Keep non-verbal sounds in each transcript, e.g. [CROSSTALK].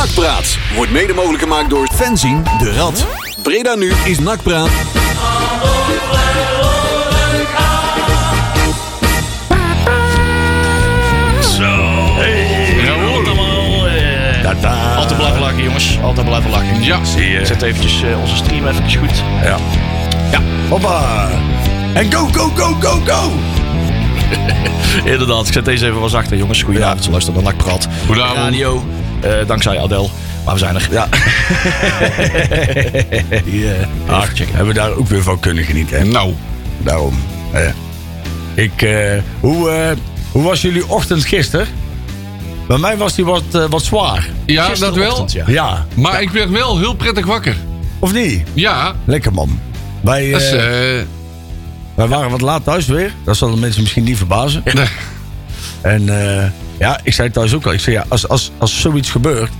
Nakpraat wordt mede mogelijk gemaakt door Fenzin de Rad. Breda nu is Nakpraat. Altijd blijven lachen, jongens. Altijd blijven lachen. Ja. Zie je. Zet eventjes eh, onze stream even goed. Ja. Ja. Hoppa. En go, go, go, go, go. [LAUGHS] Inderdaad, ik zet deze even wat zachter, jongens. Goedenavond, ja. luister naar Nakpraat. Goedenavond. Radio, eh, dankzij Adel. Maar we zijn er. Ja. [LAUGHS] Die, eh, checken. hebben we daar ook weer van kunnen genieten. Hè? Nou, Daarom. eh. ik, eh, hoe, eh, hoe was jullie ochtend gisteren? Bij mij was die wat, eh, wat zwaar. ja, dat wel. Ja. Ja. Maar ik werd wel heel prettig wakker. Of niet? Ja, Lekker man. Wij, is... eh, eh, wij waren wat laat thuis weer. Dat zal de mensen misschien niet verbazen. nee. En eh, ja, ik zei thuis ook al. Ik zei ja, als, als, als zoiets gebeurt,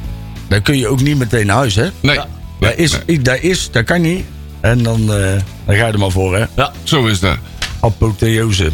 dan kun je ook niet meteen naar huis, hè? Nee, Dat is, dat is, dat kan niet. En dan, eh, dan ga je er maar voor, hè? Ja. zo is dat. Apotheose.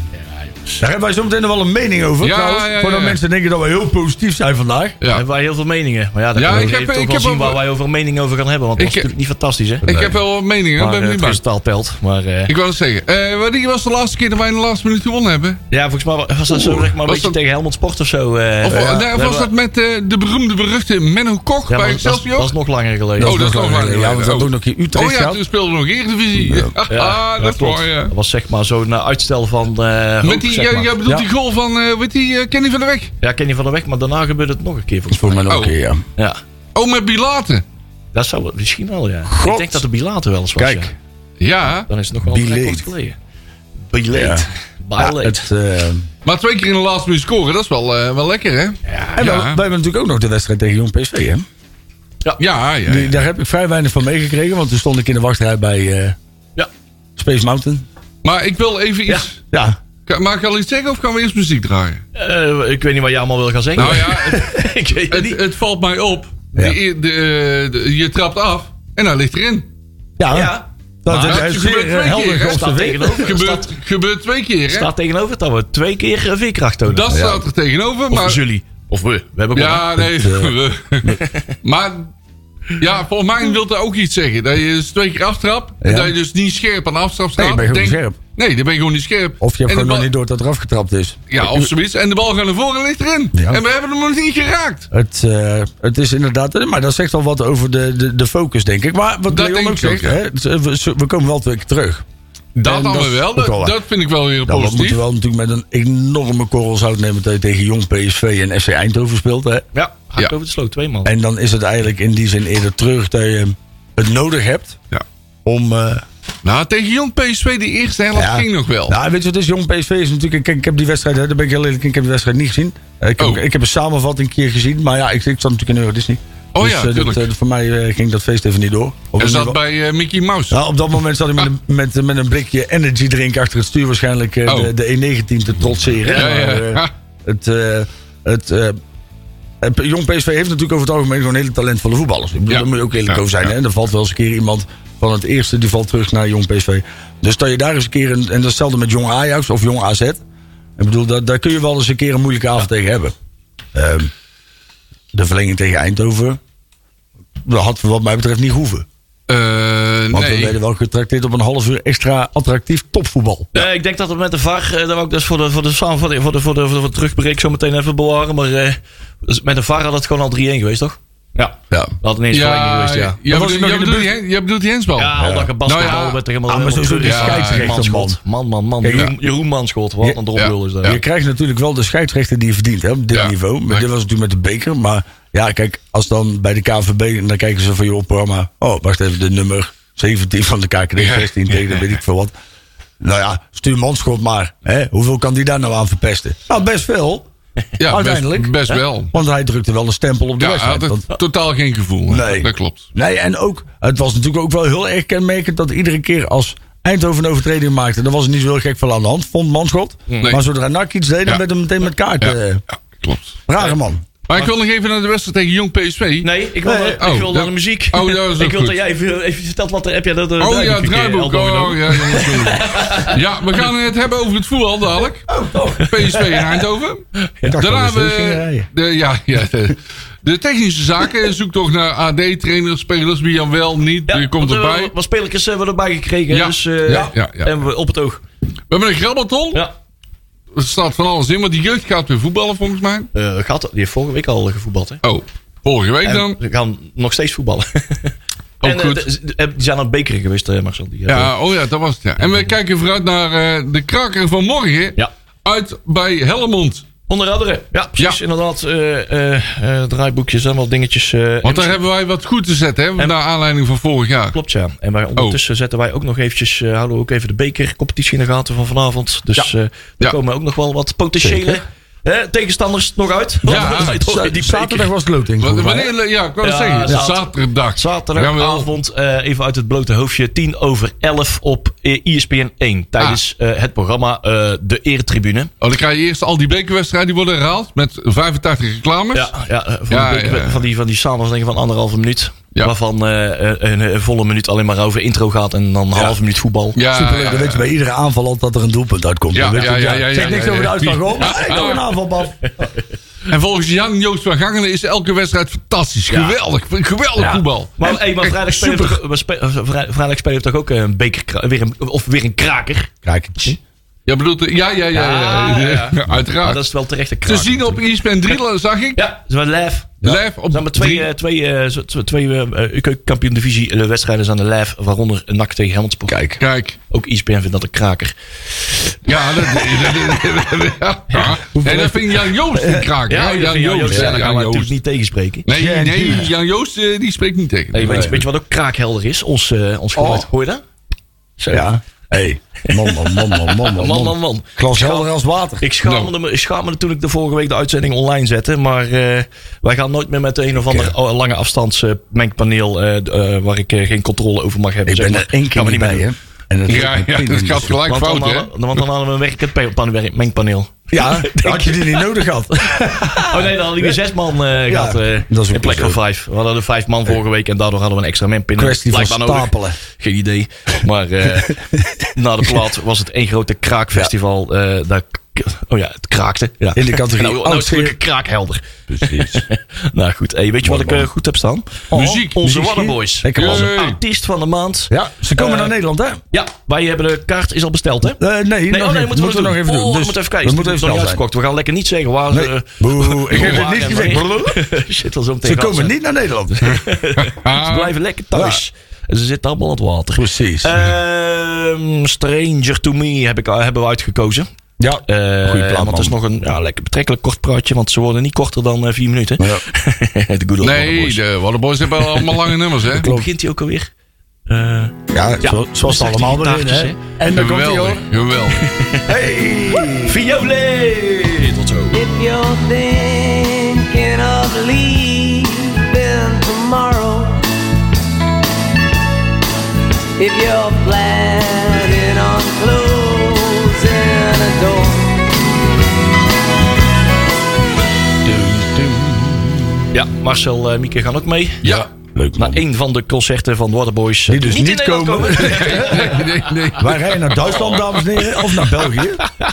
Daar hebben wij zo meteen nog wel een mening over. Ja, trouwens, ja, ja, voordat ja. mensen denken dat we heel positief zijn vandaag. Ja. Hebben wij heel veel meningen. Maar ja, dat Ja, kunnen ik we heb- toch ik wel heb zien waar wij over een mening over gaan hebben. Want dat heb- natuurlijk niet fantastisch, hè? Ik heb wel wat meningen, Maar, ben eh, benieuwd. kristal pelt. Maar eh, Ik wil het zeggen. Eh, wanneer was de laatste keer dat wij in de laatste minuut gewonnen hebben? ja, volgens mij was dat zo, zeg maar, een was beetje dat- tegen Helmond Sport of zo. eh, Of, ja. nee, of was dat met eh, de beroemde, beruchte Menno Koch ja, bij Excelsior? was nog langer geleden. Oh, dat is nog langer Ja, want we geleden. hadden ook nog in Utrecht Oh ja, toen speelden we nog Eredivisie. Ja, [LAUGHS] ah, dat is mooi, ja. Dat was zeg maar zo'n uitstel van. eh Met hoop, die, zeg jij, maar. jij bedoelt Ja. die goal van, eh weet die, eh, Kenny van der Weg? Ja, ken je van de weg, maar daarna gebeurde het nog een keer volgens Voor mij nog een keer, ja. mij. Ja, Oh, met Bilaten. dat zou misschien wel, ja. God. Ik denk dat de Bilater wel eens was. Kijk. ja. Ja, Dan is het nog wel een kort geleden. Bileet. Ja. Ja, het, eh, maar twee keer in de laatste minuut scoren, dat is wel, eh, wel lekker, hè? en Ja. wij, wij hebben natuurlijk ook nog de wedstrijd tegen Jong PSV, hè? Ja, ja. ja. Die, daar heb ik vrij weinig van meegekregen, want toen stond ik in de wachtrij bij eh, Ja. Space Mountain. Maar ik wil even iets... Ja, Mag ik al iets zeggen of gaan we eerst muziek draaien? Eh, ik weet niet wat je allemaal wil gaan zeggen. Nou ja, [LAUGHS] het, ik weet het niet. het valt mij op. Ja. De, eer- de, eh, de- je trapt af en hij ligt erin. ja. Ja. Dat, Maar dat dat is gebeurt twee helder keer? Staat tegenover. Gebeurt, Staat, gebeurt twee keer, hè? staat tegenover dat we twee keer eh, veerkracht tonen. dat staat er tegenover. Of Maar, jullie. Of we. We hebben ja, nee. [LAUGHS] [LAUGHS] maar ja, volgens mij wil dat ook iets zeggen. Dat je dus twee keer aftrapt. En Ja. dat je dus niet scherp aan de aftrap staat. Nee, ben je gewoon Denk- scherp. Nee, dan ben je gewoon niet scherp. Of je hebt gewoon nog niet door dat er afgetrapt is. Ja, of zoiets. En de bal gaat naar voren en ligt erin. Ja. En we hebben hem nog niet geraakt. Het, eh, het is inderdaad, maar dat zegt al wat over de, de, de focus, denk ik. Maar wat Dat Leon denk ook ik zegt, hè, het- we, we komen wel twee keer terug. Dat dat is wel. Dat, dat vind ik wel weer Dan positief. moeten we wel natuurlijk met een enorme korrel zout nemen dat je tegen Jong PSV en FC Eindhoven speelt. Hè. Ja, hak Ja. over de sloot. Twee man. En dan is het eigenlijk in die zin eerder terug dat je het nodig hebt Ja. om... eh, Nou, tegen Jong PSV, die eerste helft ja. ging nog wel. Nou, weet je wat is? Jong PSV is natuurlijk... Kijk, ik heb die wedstrijd, daar ben ik heel eerlijk ik heb die wedstrijd niet gezien. Eh, Ik heb, Oh. ik heb een samenvatting een keer gezien, maar ja, ik, ik zat natuurlijk in Euro Disney. Oh dus, ja, eh, dat, eh, voor mij ging dat feest even niet door. Of en zat bij Mickey Mouse. Nou, op dat moment zat ik met een, met, met een blikje energy drink achter het stuur waarschijnlijk Oh. de, de E19 te trotseren. Ja, ja, Maar, ja. het, eh, het, het Jong PSV heeft natuurlijk over het algemeen gewoon hele talentvolle voetballers. Ik bedoel, Ja. Daar moet je ook eerlijk over zijn. Hè? Er valt wel eens een keer iemand van het eerste die valt terug naar Jong PSV. Dus dat je daar eens een keer, een, en dat is hetzelfde met Jong Ajax of Jong AZ. Ik bedoel, daar, daar kun je wel eens een keer een moeilijke avond tegen hebben. Ehm, de verlenging tegen Eindhoven, dat had wat mij betreft niet hoeven. Eh, Want we werden wel getrakteerd op een half uur extra attractief topvoetbal. Eh, ik denk dat het met de VAR, dat wou ik dus voor de, voor de, samen- voor de, voor de, voor de, voor de terugbreek zo meteen even bewaren. Maar eh, dus met de VAR had het gewoon al 3-1 geweest, toch? Ja. Ja. Dat had ineens Ja, geweest, ja. jij bedoelt, jij de jij die hensbal. Ja, al dat gebasketbal Nou ja. werd er helemaal Ah, maar helemaal zo- zo terug. scheidsrechter. Man, man, man. Kijk, Jeroen, Manschot. Wat een drombul is dat. Ja. Je krijgt natuurlijk wel de scheidsrechter die je verdient hè, op dit Ja. niveau. Maar dit was natuurlijk met de beker. Maar ja, kijk, als dan bij de KVB... en dan kijken ze van je programma... oh, wacht even, de nummer 17 van de KKD, Ja. 16 tegen de weet ik veel wat. Nou ja, stuur Manschot maar. Hè? Hoeveel kan die daar nou aan verpesten? Nou, best veel. Ja, Uiteindelijk. Best, best wel. Want hij drukte wel een stempel op de Ja, hij had Want- totaal geen gevoel. Nee. Dat klopt. Nee, en ook, het was natuurlijk ook wel heel erg kenmerkend dat iedere keer als Eindhoven een overtreding maakte, dan was er niet zo heel gek veel aan de hand, vond Manschot. Nee. Maar zodra NAC iets deed, dan werd hem meteen met kaart. Ja, eh, ja klopt. rare man. Maar ik wil nog even naar de wedstrijd tegen Jong PSV. Nee, ik wil, Nee. ik Oh, wil dat- naar de muziek. oh, dat is ook [LAUGHS] ik wil dat jij even, even vertelt wat er heb jij dat eh, Oh ja, draaiboek. eh, Oh, ja, ja, [LAUGHS] ja, we gaan het hebben over het voetbal dadelijk. PSV in Eindhoven. Daarna we hebben rijden. de, ja, ja, de, de technische zaken. [LAUGHS] Zoek toch naar AD, trainers, spelers, wie dan wel, niet. Ja, je komt eh, erbij. Wat spelers hebben we erbij gekregen. Ja. Dus, eh, Ja, ja, ja. En we op het oog. We hebben een grabbelton. Ja. Er staat van alles in, maar die jeugd gaat weer voetballen volgens mij. Eh, gaat, die heeft vorige week al gevoetbald. Hè? Oh, vorige week En dan. ze gaan nog steeds voetballen. [LAUGHS] Ook en, eh, goed. de- die zijn aan het bekeren geweest, eh, Marcel. Die Ja, oh ja, dat was het. Ja. En we kijken vooruit naar eh, de kraker van morgen. Ja. Uit bij Helmond. Onder andere. Ja, precies. Ja. Inderdaad. eh, eh, eh, draaiboekjes en wat dingetjes. Want daar misschien- hebben wij wat goed te zetten, hè? En- Naar aanleiding van vorig jaar. Klopt, ja. En wij ondertussen zetten wij ook nog eventjes, houden we ook even de bekercompetitie in de gaten van vanavond. Dus er Ja. komen ook nog wel wat potentiële Zeker. Hè, tegenstanders nog uit. Ja, [LAUGHS] eh, die Zaterdag was het loting. Wanneer, ja, ik wou Ja, het zeggen. zaterdag. Zaterdag. Zaterdagavond, eh, even uit het blote hoofdje, 10 over 11 op eh, ESPN 1. Tijdens Ah. eh, het programma eh, De Eretribune. Oh, dan krijg je eerst al die bekerwedstrijden die worden herhaald. Met 85 reclames. Ja, ja, eh, van, Ja, die, beker- ja. van die, van die samenvattingen van anderhalve minuut. Ja. Waarvan eh, een, een volle minuut alleen maar over intro gaat en dan een halve minuut voetbal. Ja, Superleuk. ja, Dan weet je bij iedere aanval al dat er een doelpunt uitkomt. Ja, Dan ja, ja, ja, Zeg ja, niks over de uitslag. Gewoon, Ja. hey, nou een aanvalbal. [LAUGHS] En volgens Jan Joost van Gangelen is elke wedstrijd fantastisch. Geweldig. Geweldig voetbal. Maar, hey, maar vrijdag spelen, we eh, vrij- vrijdag spelen we toch ook een beker, weer een, of weer een kraker. Kijk, Ja, bedoelt, ja, ja, ja, ja, Ja, ja. Maar [LAUGHS] uiteraard. dat is wel terecht een Te kraker. zien op ESPN 3, zag ik. Ja, dat is wel live. Live op Er zijn maar twee, drie. eh, twee, zo- twee eh, keukenkampioen divisie wedstrijden zijn er live. Waaronder NAC tegen Helmond. Kijk. Kijk. Ook ESPN vindt dat een kraker. Ja, dat, [LAUGHS] dat, ja. Nee, dat vind Jan Joost een kraker. hè? Jan Joost. Ja, daar gaan we Jan natuurlijk niet tegenspreken. Nee, Ja, nee, ja. Jan Joost die spreekt niet tegen. Hey, weet, je, weet je wat ook kraakhelder is? Ons, eh ons geluid. Oh. Hoor je dat? Zo. Ja. Hey, man, man, man, man, man, man. Man, man, man. Glas Ik helder als water. Ik schaamde, me, ik schaamde me toen ik de vorige week de uitzending online zette. Maar eh, wij gaan nooit meer met een of ander Oké. lange afstands eh, mengpaneel. eh, waar ik geen controle over mag hebben. Ik ben maar. er één keer niet bij, hè. En het Ja, ja, dat gaat gelijk Want fout, dan, hè? hadden, want dan hadden we een werkend pa- pan- mengpaneel. Ja, [LAUGHS] had je die niet nodig gehad. [LAUGHS] Oh nee, dan hadden we zes man eh gehad. eh, dat is ook in plek van zo. vijf. We hadden er vijf man vorige week en daardoor hadden we een extra mengpaneel. Kwestie van Blijkbaar nodig. stapelen. Geen idee. Maar eh, [LAUGHS] na de plaat was het één grote kraakfestival. eh daar, oh ja, het kraakte. Ja. In de categorie [LAUGHS] nou, nou is kraakhelder. Precies. [LAUGHS] nou goed, hey, weet je wat ik eh, goed heb staan? Muziek. Onze. Waterboys. Lekker Onze Jee. artiest van de maand. Ja, ze komen Eh, naar Nederland, hè? Ja, wij hebben de kaart is al besteld, hè? Eh, nee, Nee, nog oh, nee, even- moeten we, nog even doen. Oh, we Dus moeten even kijken. We moeten even nog uitverkocht. We gaan lekker niet zeggen waar Nee. ze... Boe, [LAUGHS] ik heb het niet gezegd. Shit, wel zo meteen Ze komen niet naar Nederland. Ze blijven lekker thuis. En ze zitten allemaal aan het water. Precies. Ehm, Stranger to Me heb ik, hebben we uitgekozen. Ja, Eh, goede plaat, want het is nog een ja, lekker betrekkelijk kort praatje. Want ze worden niet korter dan eh, vier minuten. Ja. [LAUGHS] de good old nee, Waterboys. de Waterboys hebben allemaal lange nummers, hè? [LAUGHS] Hoe begint hij ook alweer? Eh, Ja, zo, zoals het allemaal beginnen, hè? En dan komt hij hoor. geweldig. [LAUGHS] Hey! Violet! Tot zo. If you're thinking of leaving tomorrow, if you're planning on closing Ja, Marcel en Mieke gaan ook mee. Ja. Leuk Naar man. een van de concerten van Waterboys. Die dus niet Nederland komen. [LAUGHS] [LAUGHS] Nee, nee, nee. Wij rijden naar Duitsland, dames en heren, of naar België.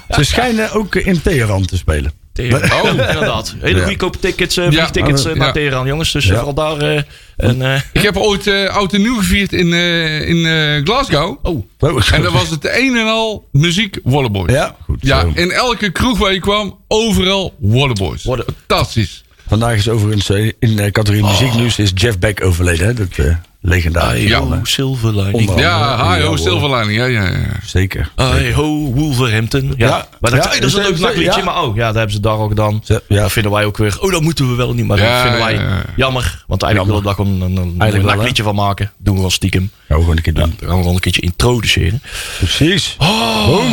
Ze schijnen ook in Teheran te spelen. Teheran. Oh. Inderdaad. Hele Ja. goedkope tickets, eh, Ja. vliegtickets eh, Ja. naar Teheran, jongens. Dus eh, Ja. vooral daar eh, een... eh, Ik heb ooit eh, oud en nieuw gevierd in, eh, in eh, Glasgow. oh, En dat was het een en al muziek Waterboys. Ja, goed Ja, zo. in elke kroeg waar je kwam, overal Waterboys. Water- Fantastisch. Vandaag is overigens eh, in de categorie muzieknieuws is Jeff Beck overleden. Hè? Dat eh legendarische Ja. man, hè? oh, Silver Lining. Onder- Ja, hi Ja, ho. Silverlining. Ja, ja, ja. Zeker. Hi ho, Wolverhampton. Ja, Ja. maar dat, Ja, dat is een leuk nakliedje. ja. Maar oh, ja, dat hebben ze daar al gedaan. Ze- ja. Dat vinden wij ook weer. Oh, dat moeten we wel niet. Maar Ja, dat vinden wij ja, ja. jammer. Want eigenlijk willen we daar gewoon een, een, Eigenlijk een van maken. Doen we wel stiekem. Gaan we gewoon een keer doen. Dan gaan we gewoon een keertje introduceren. Precies. Oh.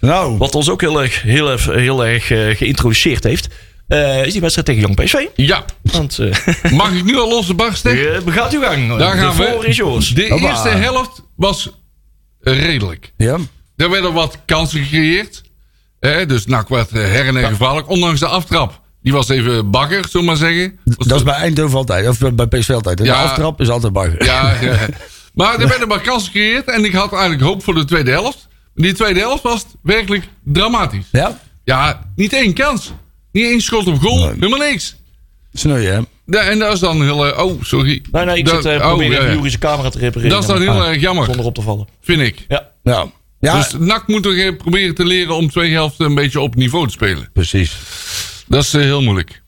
Nou, Wat ons ook heel erg, heel, erg- heel erg eh, geïntroduceerd heeft. Eh, is die wedstrijd tegen Jong PSV. Ja, Want eh [LAUGHS] mag ik nu al losse barsten? eh, gaat uw gang. Daar gaan de we. voor is yours. De Hoppa. eerste helft was redelijk. ja. Er werden wat kansen gecreëerd. Eh, dus NAC werd eh, her en her gevaarlijk. Ondanks de aftrap Die was even bagger, zullen we maar zeggen. Was Dat is bij Eindhoven altijd. Of bij PSV altijd. De Ja. aftrap is altijd bagger. Ja, ja. [LAUGHS] Maar er werden maar kansen gecreëerd. En ik had eigenlijk hoop voor de tweede helft. Maar die tweede helft was werkelijk dramatisch. Ja? Ja, niet één kans. Niet één schot op goal. Nee. Helemaal niks. Sneu, hè? Ja, en dat is dan heel... eh, Oh, sorry. Nee, nee, ik Dat- zit uh, oh, proberen ja, even ja. Juris camera te repareren. Dat is dan heel maar- erg jammer, Zonder op te vallen. vind ik. Ja. Ja. Ja, Dus NAC moet toch eh, proberen te leren om twee helften een beetje op niveau te spelen. precies. Dat is eh, heel moeilijk.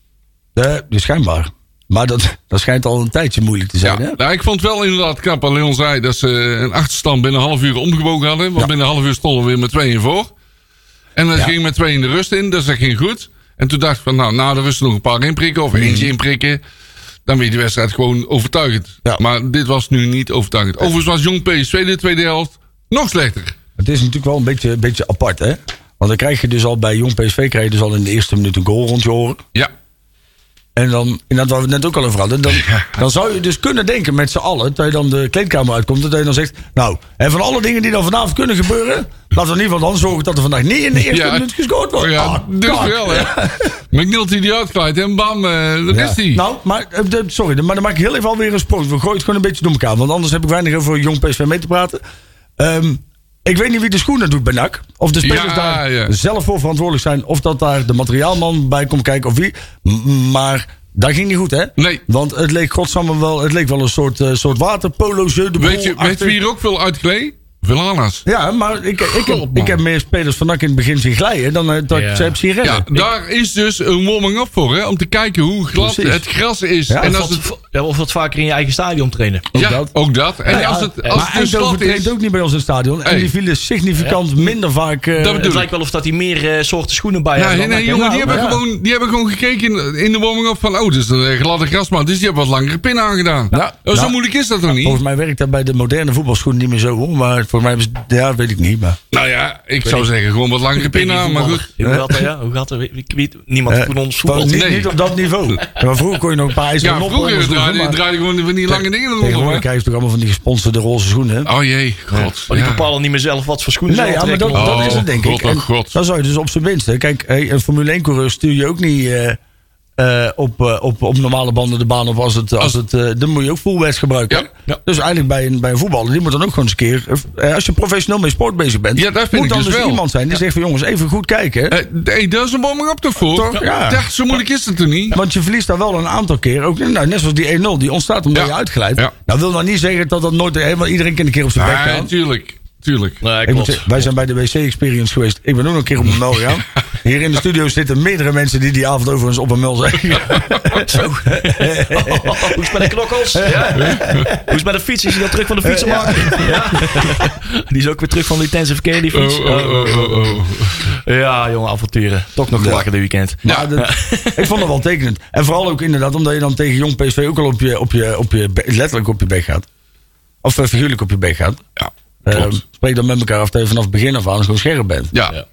Eh, schijnbaar. Maar dat, [LAUGHS] dat schijnt al een tijdje moeilijk te zijn, Ja, hè? nou, ik vond het wel inderdaad knap. Leon zei dat ze een achterstand binnen een half uur omgebogen hadden. Want Ja. binnen een half uur stonden we weer met twee in voor. En dan Ja. ging met twee in de rust in. Dus dat ging goed. En toen dacht ik van, nou, na de rust nog een paar inprikken. Of eentje inprikken. Dan weer die wedstrijd gewoon overtuigend. Mhm. Ja. Maar dit was nu niet overtuigend. Overigens was Jong PSV de tweede helft nog slechter. Het is natuurlijk wel een beetje, een beetje apart, hè? Want dan krijg je dus al bij Jong PSV krijg je dus al in de eerste minuut een goal rond je oren. Ja. En dan, inderdaad waar we het net ook al over hadden, dan, dan zou je dus kunnen denken met z'n allen, dat je dan de kleedkamer uitkomt, dat je dan zegt, nou, en van alle dingen die dan vanavond kunnen gebeuren, laten we in ieder geval dan zorgen dat er vandaag niet in de eerste Ja. minuut gescoord wordt. Ja, Ah, dus kak. wel, hè. McNulty die uitglijdt en bam, eh daar Ja. is hij. Nou, maar, eh, sorry, maar dan maak ik heel even alweer een sprong. We gooien het gewoon een beetje door elkaar, want anders heb ik weinig over Jong PSV mee te praten. Ehm, ik weet niet wie de schoenen doet bij NAC. Of de spelers Ja, daar ja. zelf voor verantwoordelijk zijn. Of dat daar de materiaalman bij komt kijken of wie. Maar dat ging niet goed, hè? Nee. Want het leek godsamme wel, het leek wel een soort, eh, soort waterpolo jeu de Weet je, weet wie er ook veel uitgleed? Villanas. Ja, maar ik, ik, heb, ik heb meer spelers van NAC in het begin zien glijden dan eh, dat Ja. ik ze heb zien rennen. Ja, daar is dus een warming-up voor, hè? Om te kijken hoe glad Precies. het gras is. Ja, en Of als het, ja, of wat vaker in je eigen stadion trainen. ja, dat. ook dat. En Ja, als het, maar als het dus traint ook niet bij ons in het stadion. En die vielen significant minder vaak... eh, Dat bedoel Het ik. lijkt wel of dat hij meer eh, soorten schoenen bij Ja, heeft. nee, dan nee, jongen, die, Nou, hebben ja. gewoon, die hebben gewoon gekeken in, in de warming-up van... Oh, dit is een gladde grasmat. Dus die hebben wat langere pin aangedaan. Ja. Oh, zo moeilijk is dat toch niet? Volgens mij werkt dat bij de moderne voetbalschoenen niet meer zo hoor. Maar volgens mij hebben ze... Ja, weet ik niet. Maar, Nou ja, ik zou zeggen gewoon wat langere pin aan. Maar goed. Hoe gaat dat? Ja? Hoe gaat dat? Wie- wie- wie- niemand Eh, van ons Gewoon voetbalt. niet, Nee. niet op dat niveau. Maar vroeger kon je nog een paar ijzeren Ja, vroeger schoenen, draaide, maar draaide gewoon van die lange dingen eronder. Tegenwoordig krijg je toch allemaal van die gesponsorde roze schoenen. hè? Oh jee, god. Maar die bepalen niet meer zelf wat voor schoenen Nee, ze ja, maar dat, dat Oh, is het denk ik. oh, God. Dan zou je dus op zijn minst. hè. Kijk, een Formule 1 coureur stuur je ook niet eh, op, eh, op, op normale banden de baan op als het. Als het eh, dan moet je ook full wedge gebruiken. Ja, hè? ja. Dus eigenlijk bij een, bij een voetballer, die moet dan ook gewoon eens een keer. als je professioneel met sport bezig bent, Ja, dat vind moet dan dus dus wel. iemand zijn die zegt van jongens, even goed kijken. hey, daar is een warming-up toch voor? Toch? Ja. Zo moeilijk is het er niet. Want je verliest daar wel een aantal keer. Ook, nou, net zoals die 1-0, die ontstaat omdat je uitglijdt. Nou wil nou niet zeggen dat dat nooit. Want iedereen kan een keer op zijn bek Ja, gaan. Tuurlijk. Nee, klopt. zeggen, wij zijn bij de WC-experience geweest. Ik ben ook nog een keer op een [LAUGHS] mel gegaan. Hier in de studio zitten meerdere mensen die die avond overigens op een mel zijn. [LAUGHS] Zo. [LAUGHS] Hoe is het met de knokkels? Ja. Hoe is het met de fiets? Is hij al terug van de fietsenmaker? Ja. Die is ook weer terug van de intensive care, die fiets. Oh, oh, oh, oh, oh. Ja, jongen, avonturen. Toch nog gelachen dit weekend. Dat- ik vond dat wel tekenend. En vooral ook inderdaad omdat je dan tegen jong PSV ook al op je, op je, op je letterlijk op je bek gaat. Of eh, figuurlijk op je bek gaat. Ja, Eh, klopt. spreek dan met elkaar af dat je vanaf het begin af aan gewoon scherp bent. Ja. Ja.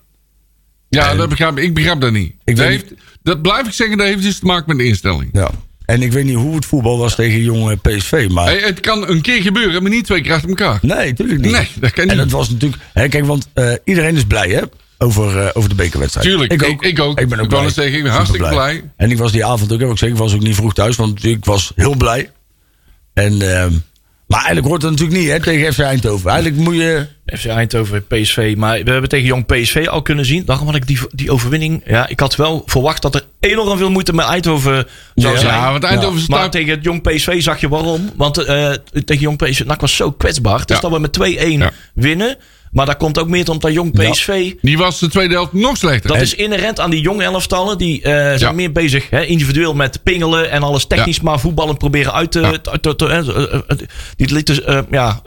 Ja, dat begrijp, ik begrijp dat niet. Ik dat, weet heeft, dat blijf ik zeggen, dat heeft iets te maken met de instelling. Ja. En ik weet niet hoe het voetbal was tegen jong eh, PSV. Maar Hey, het kan een keer gebeuren, maar niet twee keer achter elkaar. nee, natuurlijk niet. Nee, dat kan En niet. dat was natuurlijk. Hè, kijk, want eh, iedereen is blij hè, over, eh, over de bekerwedstrijd. Tuurlijk, ik- ik ook. Ik ben ook Ik blij. net zeggen, ik ben hartstikke blij. En ik was die avond ook, heb ik gezegd, ik was ook niet vroeg thuis, want ik was heel blij. En, ehm, maar eigenlijk hoort het natuurlijk niet hè, tegen FC Eindhoven. Eigenlijk moet je. FC Eindhoven, PSV. Maar we hebben tegen Jong PSV al kunnen zien. Daarom had ik die, die overwinning. Ja, ik had wel verwacht dat er enorm veel moeite met Eindhoven zou Ja, zijn. Ja, want Eindhoven Maar staat... tegen het Jong PSV zag je waarom. Want eh, tegen Jong PSV, NAC was zo kwetsbaar. Dus Ja. dat we met 2-1 Ja. winnen. Maar dat komt ook meer omdat Jong Ja. PSV... Die was de tweede helft nog slechter. Dat En- is inherent aan die jonge elftallen. Die eh, zijn Ja. meer bezig hè, individueel met pingelen en alles technisch. Maar voetballen proberen uit te... Eh, eh, die lieten, eh, ja,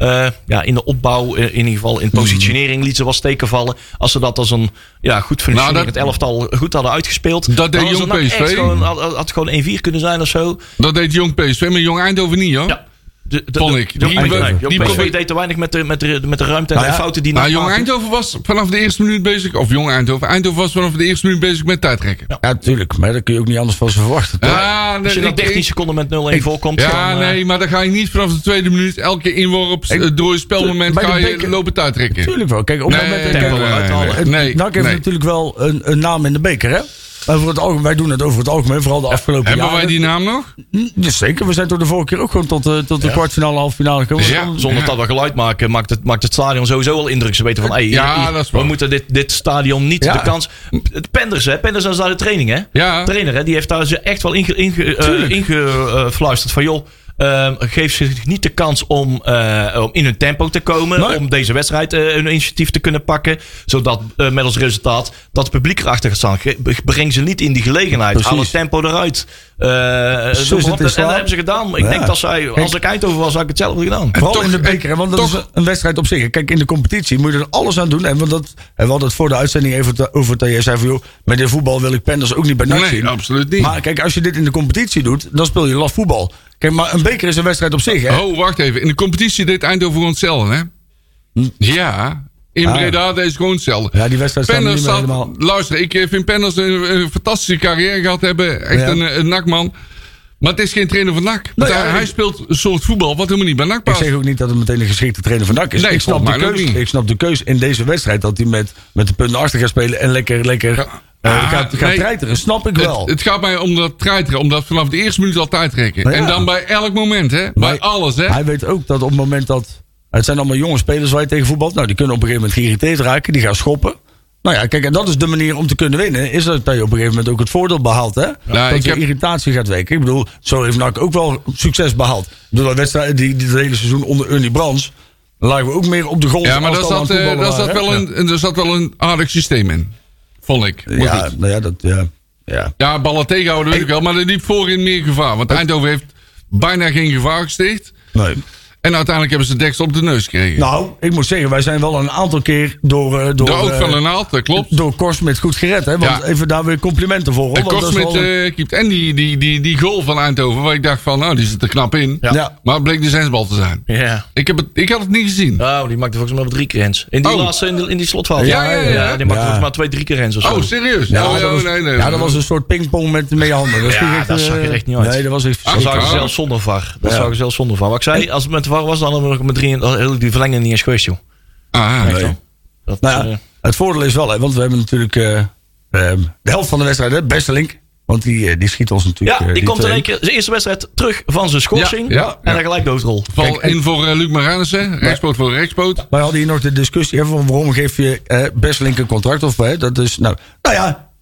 ja, in de opbouw, in ieder geval in positionering, lieten ze wel steken vallen. Als ze dat als een ja, goed functionerend Nou, dat- elftal goed hadden uitgespeeld. Dat deed Jong PSV. Gewoon, had, had gewoon 1-4 kunnen zijn of zo. Dat deed Jong PSV, maar Jong Eindhoven niet hoor. Ja. De, de, Vond de- ik. Jong Die- Eindhoven- die PSV deed te weinig met de, met de, met de ruimte en Nou de ja, fouten die Maar NAC Jong. Eindhoven was vanaf de eerste minuut bezig. Of Jong Eindhoven. Eindhoven was vanaf de eerste minuut bezig met tijdrekken. Ja, Ja, natuurlijk. Maar dat kun je ook niet anders van ze verwachten. toch? nee, Als je ik- 13 ik- seconden met 0-1 voorkomt. Ja, dan, eh, nee, maar dan ga je niet vanaf de tweede minuut elke inworp Ik- eh, door je spelmoment ga je beker- lopen tijdrekken. Tuurlijk wel. Kijk, op het Nee, moment nee, nee, nee, halen. nee, nee, heeft nee. natuurlijk wel een, een naam in de beker, hè? Over het algemeen, wij doen het over het algemeen, vooral de afgelopen Hebben jaren. wij die naam nog? Ja, zeker, we zijn toch de vorige keer ook gewoon tot, eh, tot de kwartfinale, halve finale gekomen. Ja. Zonder dat we geluid maken, maakt het, maakt het stadion sowieso wel indruk. Ze weten van, hey, Ja, hier- dat is we moeten dit, dit stadion niet Ja. de kans... Het Penders, hè? Penders is daar de training, hè? Ja. Trainer, hè? Die heeft daar ze echt wel inge, inge, eh, Tuurlijk. ingefluisterd van, joh... ehm, geef ze niet de kans om, eh, om in hun tempo te komen. Nee. Om deze wedstrijd eh, een initiatief te kunnen pakken. Zodat eh, met als resultaat dat het publiek erachter gaat staan. Breng ze niet in die gelegenheid. Precies. Haal het tempo eruit. Eh, in en dat hebben ze gedaan. Ik Ja. denk dat zij, als ik Eindhoven was, had ik hetzelfde gedaan. Vooral toch- in de beker, hè, want dat toch- is een wedstrijd op zich. Kijk, in de competitie moet je er alles aan doen. En, want dat, en we hadden het voor de uitzending even over dat jij zei van... joh, met dit voetbal wil ik Penders ook niet bij NAC Nee, zien. absoluut niet. Maar kijk, als je dit in de competitie doet, dan speel je laf voetbal. Kijk, maar een beker is een wedstrijd op zich, hè? Oh, wacht even. In de competitie deed Eindhoven gewoon hetzelfde, hè? Ja. In. Ah. Breda deed ze gewoon hetzelfde. Ja, die wedstrijd staat, helemaal... luister, ik eh, vind Penders een, een fantastische carrière gehad hebben. Echt Ja. een, een nakman. Maar het is geen trainer van NAC. Want ja, hij, ik- speelt een soort voetbal wat helemaal niet bij NAC Ik past. zeg ook niet dat het meteen een geschikte trainer van NAC is. Nee, ik, snap de keus, ik snap de keus in deze wedstrijd dat hij met, met de punten achter gaat spelen en lekker, lekker Ja. eh, Ah, gaat, gaat nee. treiteren. Snap ik wel. Het, het gaat mij om dat treiteren, om dat vanaf de eerste minuut al tijd trekken. Nou ja. En dan bij elk moment, hè? Bij alles, hè? Hij weet ook dat op het moment dat. Het zijn allemaal jonge spelers waar je tegen voetbalt. Nou, die kunnen op een gegeven moment geïrriteerd raken. Die gaan schoppen. Nou ja, kijk, en dat is de manier om te kunnen winnen. Is dat je op een gegeven moment ook het voordeel behaalt. Hè? dat je heb- irritatie gaat weken. Ik bedoel, zo heeft NAC ook wel succes behaald. Ik bedoel, dat wedstrijd, die, die, het hele seizoen onder Ernie Brands. Dan lagen we ook meer op de grond. Ja, maar als daar zat, eh, voetballen zat, wel een, er zat wel een aardig systeem in. Vond ik. Maar Ja, goed. nou ja, dat. Ja, ja. Ja, ballen tegenhouden weet ik wel, maar er liep voorin meer gevaar. Want Eindhoven heeft bijna geen gevaar gesticht. Nee. En uiteindelijk hebben ze de deksel op de neus gekregen. Nou, ik moet zeggen, wij zijn wel een aantal keer door. eh, door de oog eh, van de naald, dat klopt. door Korsmit goed gered. Hè? Want Ja. even daar weer complimenten voor. hoor, En Korsmit wel een- eh keept en die, die, die, die goal van Eindhoven, waar ik dacht van, nou, die zit er knap in. Ja. Maar het bleek de zesbal te zijn. Ja. Ik, heb het, ik had het niet gezien. Nou, die maakte volgens mij wel drie keer. In die Oh. laatste, in, die- in die slotfase. Ja, ja, ja. die maakte Ja. volgens mij twee, drie keer hens of zo. Oh, serieus? Ja, oh, dat oh, was, nee, nee, ja, dat was een soort pingpong met, met je handen. Dat, Ja, ging echt, dat eh, zag er echt niet uit. Nee, dat was echt... Dat zag je Ah. zelfs zonder VAR. Dat zag je zelfs zonder VAR. Wat ik zei, als het met VAR was, dan nog met drie... heel die verlenging niet eens geweest, joh. Ah, Echt nee. Dat, Nou eh, ja, het voordeel is wel, hè, want we hebben natuurlijk eh, ehm, de helft van de wedstrijd, hè, Besselink. Want die, eh, die schiet ons natuurlijk... ja, die komt in twee. één keer zijn eerste wedstrijd terug van zijn schorsing. Ja, ja, en dan gelijk doodrol. Val Kijk, in voor Luc Marijnissen. Rechtspoot voor rechtspoot. Wij hadden hier nog de discussie van waarom geef je eh Besselink een contract of hè, dat is nou, nou ja.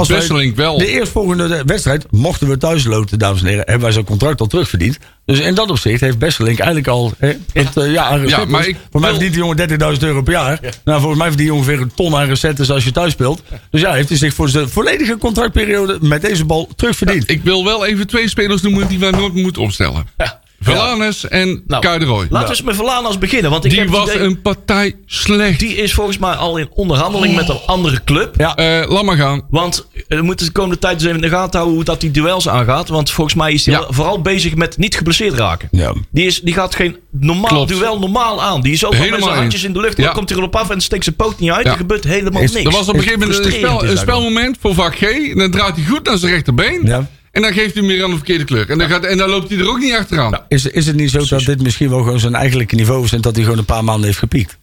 Als wij wel. De eerstvolgende wedstrijd mochten we thuis loten, dames en heren. Hebben wij zijn contract al terugverdiend. Dus in dat opzicht heeft Besselink eigenlijk al hè, het, eh, ja, aan maar ik Voor mij verdient die jongen 30.000 euro per jaar. Nou, volgens mij verdient hij ongeveer een ton aan recettes als je thuis speelt. Dus ja, heeft hij zich voor zijn volledige contractperiode met deze bal terugverdiend. Ik wil wel even twee spelers noemen die wij nooit moeten opstellen. Ja. Verlanes en Nou, Kuiderooi. Laten we eens met Verlanas beginnen. Want ik Die heb was idee- een partij slecht. die is volgens mij al in onderhandeling met een andere club. Ja. Eh, laat maar gaan. Want eh, we moeten de komende tijd eens even in de gaten houden hoe dat die duels aangaat. Want volgens mij is hij Ja. vooral bezig met niet geblesseerd raken. Ja. Die, is, die gaat geen normaal Klopt. duel normaal aan. Die is ook met zijn handjes in de lucht. Ja. Dan komt hij erop af en steekt zijn poot niet uit. Er gebeurt helemaal niks. Er was op een gegeven moment een, spel, een spelmoment voor vak G. En dan draait hij goed naar zijn rechterbeen. Ja. En dan geeft hij hem weer aan de verkeerde kleur. En dan, gaat, en dan loopt hij er ook niet achteraan. Is, is het niet zo dat dit misschien wel gewoon zijn eigenlijke niveau is en dat hij gewoon een paar maanden heeft gepiekt?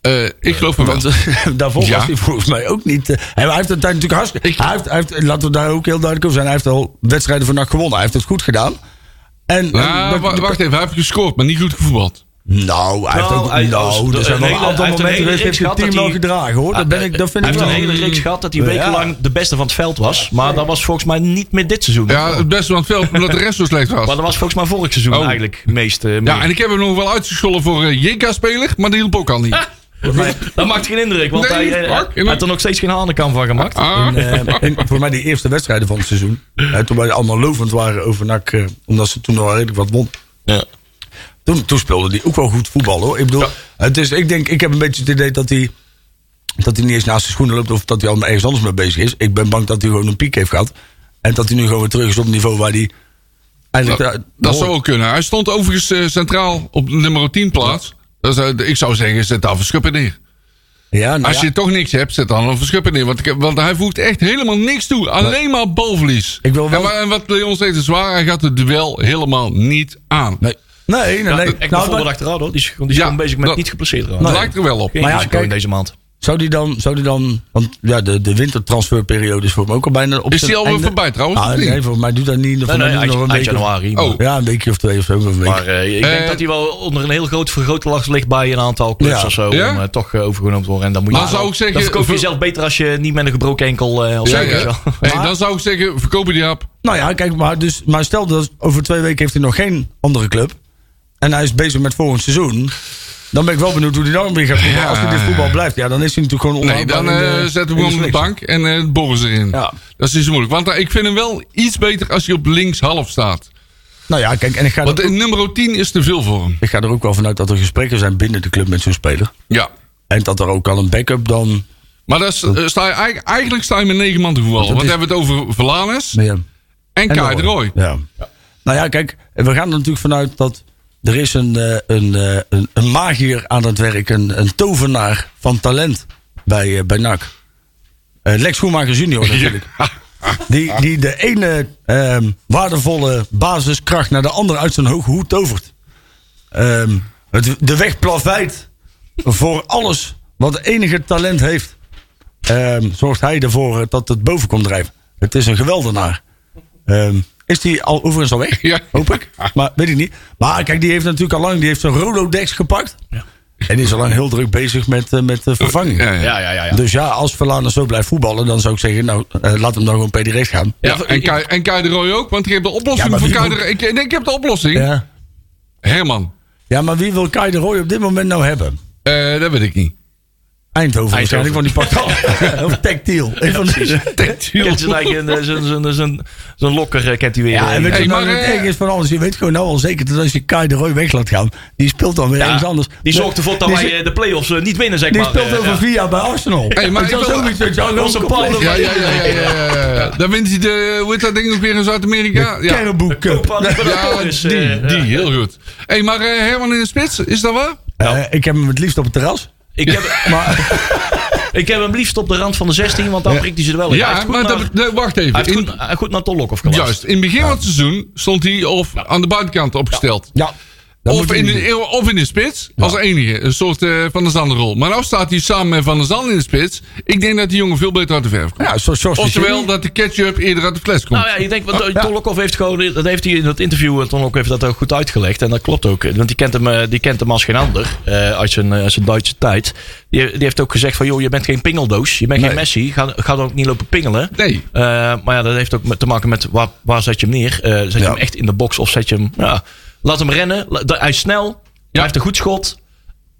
Eh, ik geloof hem wel. Want eh, [LAUGHS] daarvoor Ja. was hij volgens mij ook niet. eh, hij heeft het natuurlijk hartstikke. Ik- Hij heeft, hij heeft, laten we daar ook heel duidelijk over zijn. Hij heeft al wedstrijden NAC gewonnen. Hij heeft het goed gedaan. En, Nou, en- wa- wacht even, hij heeft gescoord, maar niet goed gevoetbald. Nou, hij heeft Nou, ook. hij- nou, er een zijn wel een hele- aantal heeft momenten geweest. Heeft het team wel gedragen hoor. Dat, ben ik, dat vind hij ik heeft wel. een hele reeks gehad dat hij Ja. wekenlang de beste van het veld was. Maar dat was volgens mij niet meer dit seizoen. Ja, het beste van het veld, omdat de rest zo slecht Maar was. dat was volgens mij vorig seizoen Oh. eigenlijk het meest. eh, Ja, en ik heb hem nog wel uitgescholden voor uh, JK-speler, maar die hielp ook al niet. [LAUGHS] Dat maakt geen indruk, want Nee, hij, eh, Mark, hij heeft er nog steeds geen hanenkam van gemaakt. Ah. En, eh, [LAUGHS] en voor mij die eerste wedstrijden van het seizoen. eh, toen wij allemaal lovend waren over NAC. eh, omdat ze toen al redelijk wat won. Ja. Toen, toen speelde hij ook wel goed voetbal hoor. Ik bedoel, het is, ik denk, ik heb een beetje het idee dat hij. Dat hij niet eens naast de schoenen loopt of dat hij al ergens anders mee bezig is. Ik ben bang dat hij gewoon een piek heeft gehad. En dat hij nu gewoon weer terug is op het niveau waar hij. Eigenlijk Dat, daar- dat zou ook kunnen. Hij stond overigens eh, centraal op nummer 10 plaats. Dus, eh, ik zou zeggen, zet daar Verschuppen neer. Ja, nou Als ja, je toch niks hebt, zet dan een Verschuppen neer. Want, want hij voegt echt helemaal niks toe. Alleen maar balverlies. Ik wil wel- en, en wat Leon zegt is waar. Hij gaat het duel helemaal niet aan. Nee, nee, nee. nee. Echt Nou, bijvoorbeeld maar- achteruit hoor. Die is, die is Ja, gewoon bezig met dat- niet raken. Dat lijkt er wel op. Geen Maar ja, kijk, in deze maand. Zou die dan, zou die dan want ja, de, de wintertransferperiode is voor hem ook al bijna op Is die alweer voorbij trouwens? Ah, of nee, voor mij doet dat niet. Nee, nee, nog een of- januari. Oh. Ja, een weekje of twee of zo. Een week. Maar eh, ik denk Eh, dat hij wel onder een heel groot vergrootglas ligt bij een aantal clubs Ja. of zo. Ja? Om eh, toch overgenomen te worden. En dan moet je Maar zou ik zeggen- dan verkoop je ver- jezelf beter als je niet met een gebroken enkel eh Ja, je ja. [LAUGHS] wel. Hey, dan zou ik zeggen, verkopen die app. Nou ja, kijk, maar, dus, maar stel dat over twee weken heeft hij nog geen andere club. En hij is bezig met volgend seizoen. Dan ben ik wel benieuwd hoe hij dan weer gaat voetballen. Ja. Als hij dit voetbal blijft, ja, dan is hij natuurlijk gewoon Nee, dan de- zetten we hem op de bank en eh borrels erin. Ja. Dat is niet zo moeilijk. Want eh, ik vind hem wel iets beter als hij op links half staat. Nou ja, kijk, en ik ga, Want in nummer 10 is te veel voor hem. ik ga er ook wel vanuit dat er gesprekken zijn binnen de club met zo'n speler. Ja. En dat er ook al een backup dan... Maar dat is, sta je, eigenlijk- sta je met negen man te voetballen. Want we hebben het over Verlanes Ja. en En Kai de Roy. Ja. Nou ja, kijk, we gaan er natuurlijk vanuit dat er is een, eh, een, eh, een, een magier aan het werk, een, een tovenaar van talent bij, eh, bij NAC. Lex Schoenmaker junior [LAUGHS] natuurlijk. Die, die de ene ehm, waardevolle basiskracht naar de andere uit zijn hoge hoed tovert. Ehm, het, de weg plaveit voor alles wat enige talent heeft. Ehm, zorgt hij ervoor dat het boven komt drijven. Het is een geweldenaar. Ehm, is die al overigens al weg? [LAUGHS] Ja. Hoop ik. Maar weet ik niet. Maar kijk, die heeft natuurlijk al lang die heeft zijn Rolodex gepakt. En die is al lang heel druk bezig met, eh, met de vervanging. Ja, ja. Ja, ja, ja. ja. Dus ja, als Verlanen zo blijft voetballen, dan zou ik zeggen, nou, eh, laat hem dan gewoon per direct gaan. Ja, en, Kai, en Kai de Roy ook, want ik heb de oplossing Ja, voor Kai de Roy. Ik, nee, ik heb de oplossing. Ja. Herman. ja, maar wie wil Kai de Roy op dit moment nou hebben? Eh, dat weet ik niet. Eindhoven, waarschijnlijk, want die pakt [LAUGHS] al. of Tactiel. Een van die- Kent zijn lokker kent hij weer. Ja, en eh, weet je nou maar, het eh, erg is van alles? Je weet gewoon nou al zeker dat als je Kai de Roy weg laat gaan, die speelt dan weer Ja, ergens anders. Die zorgt ervoor dat Die wij eh, de play-offs niet winnen, zeg Die maar. speelt eh, over ja. via bij Arsenal. Hey, maar ik is wil- zoiets dat jou Onze Ja, ja, ja. Dan wint hij de, hoe heet dat ding nog weer in Zuid-Amerika? Ja. Die, die, heel goed. Hé, hey, maar Herman in de spits, is dat waar? Ik heb hem het liefst op het terras. Ik heb, [LAUGHS] Maar [LAUGHS] ik heb hem liefst op de rand van de 16, want dan prikt hij ze er wel in. Ja, maar naar- dat, wacht even. hij heeft In- goed, goed naar Tolok gelast. juist, in het begin van het seizoen stond hij of aan de buitenkant opgesteld. ja, dat Of in, de, of in de spits, als enige. Een soort eh, Van der Zanderrol. Maar nou staat hij samen met Van der Zand in de spits. Ik denk dat die jongen veel beter uit de verf komt. Ja, zoals George Oftewel dat de ketchup eerder uit de fles komt. Nou ja, je denkt, want ja. Tolokov heeft gewoon, dat heeft hij in dat interview, eh, Tolokov heeft dat ook goed uitgelegd. En dat klopt ook. Want die kent hem, eh, die kent hem als geen ander, eh, uit, zijn, eh, zijn Duitse tijd. Die, die heeft ook gezegd van, joh, je bent geen pingeldoos. Je bent geen. Messi. Ga, ga dan ook niet lopen pingelen. Nee. Eh, maar ja, dat heeft ook te maken met waar, waar zet je hem neer? Eh, zet je hem echt in de box of zet je hem... Ja, laat hem rennen. La- Hij is snel. Hij heeft een goed schot.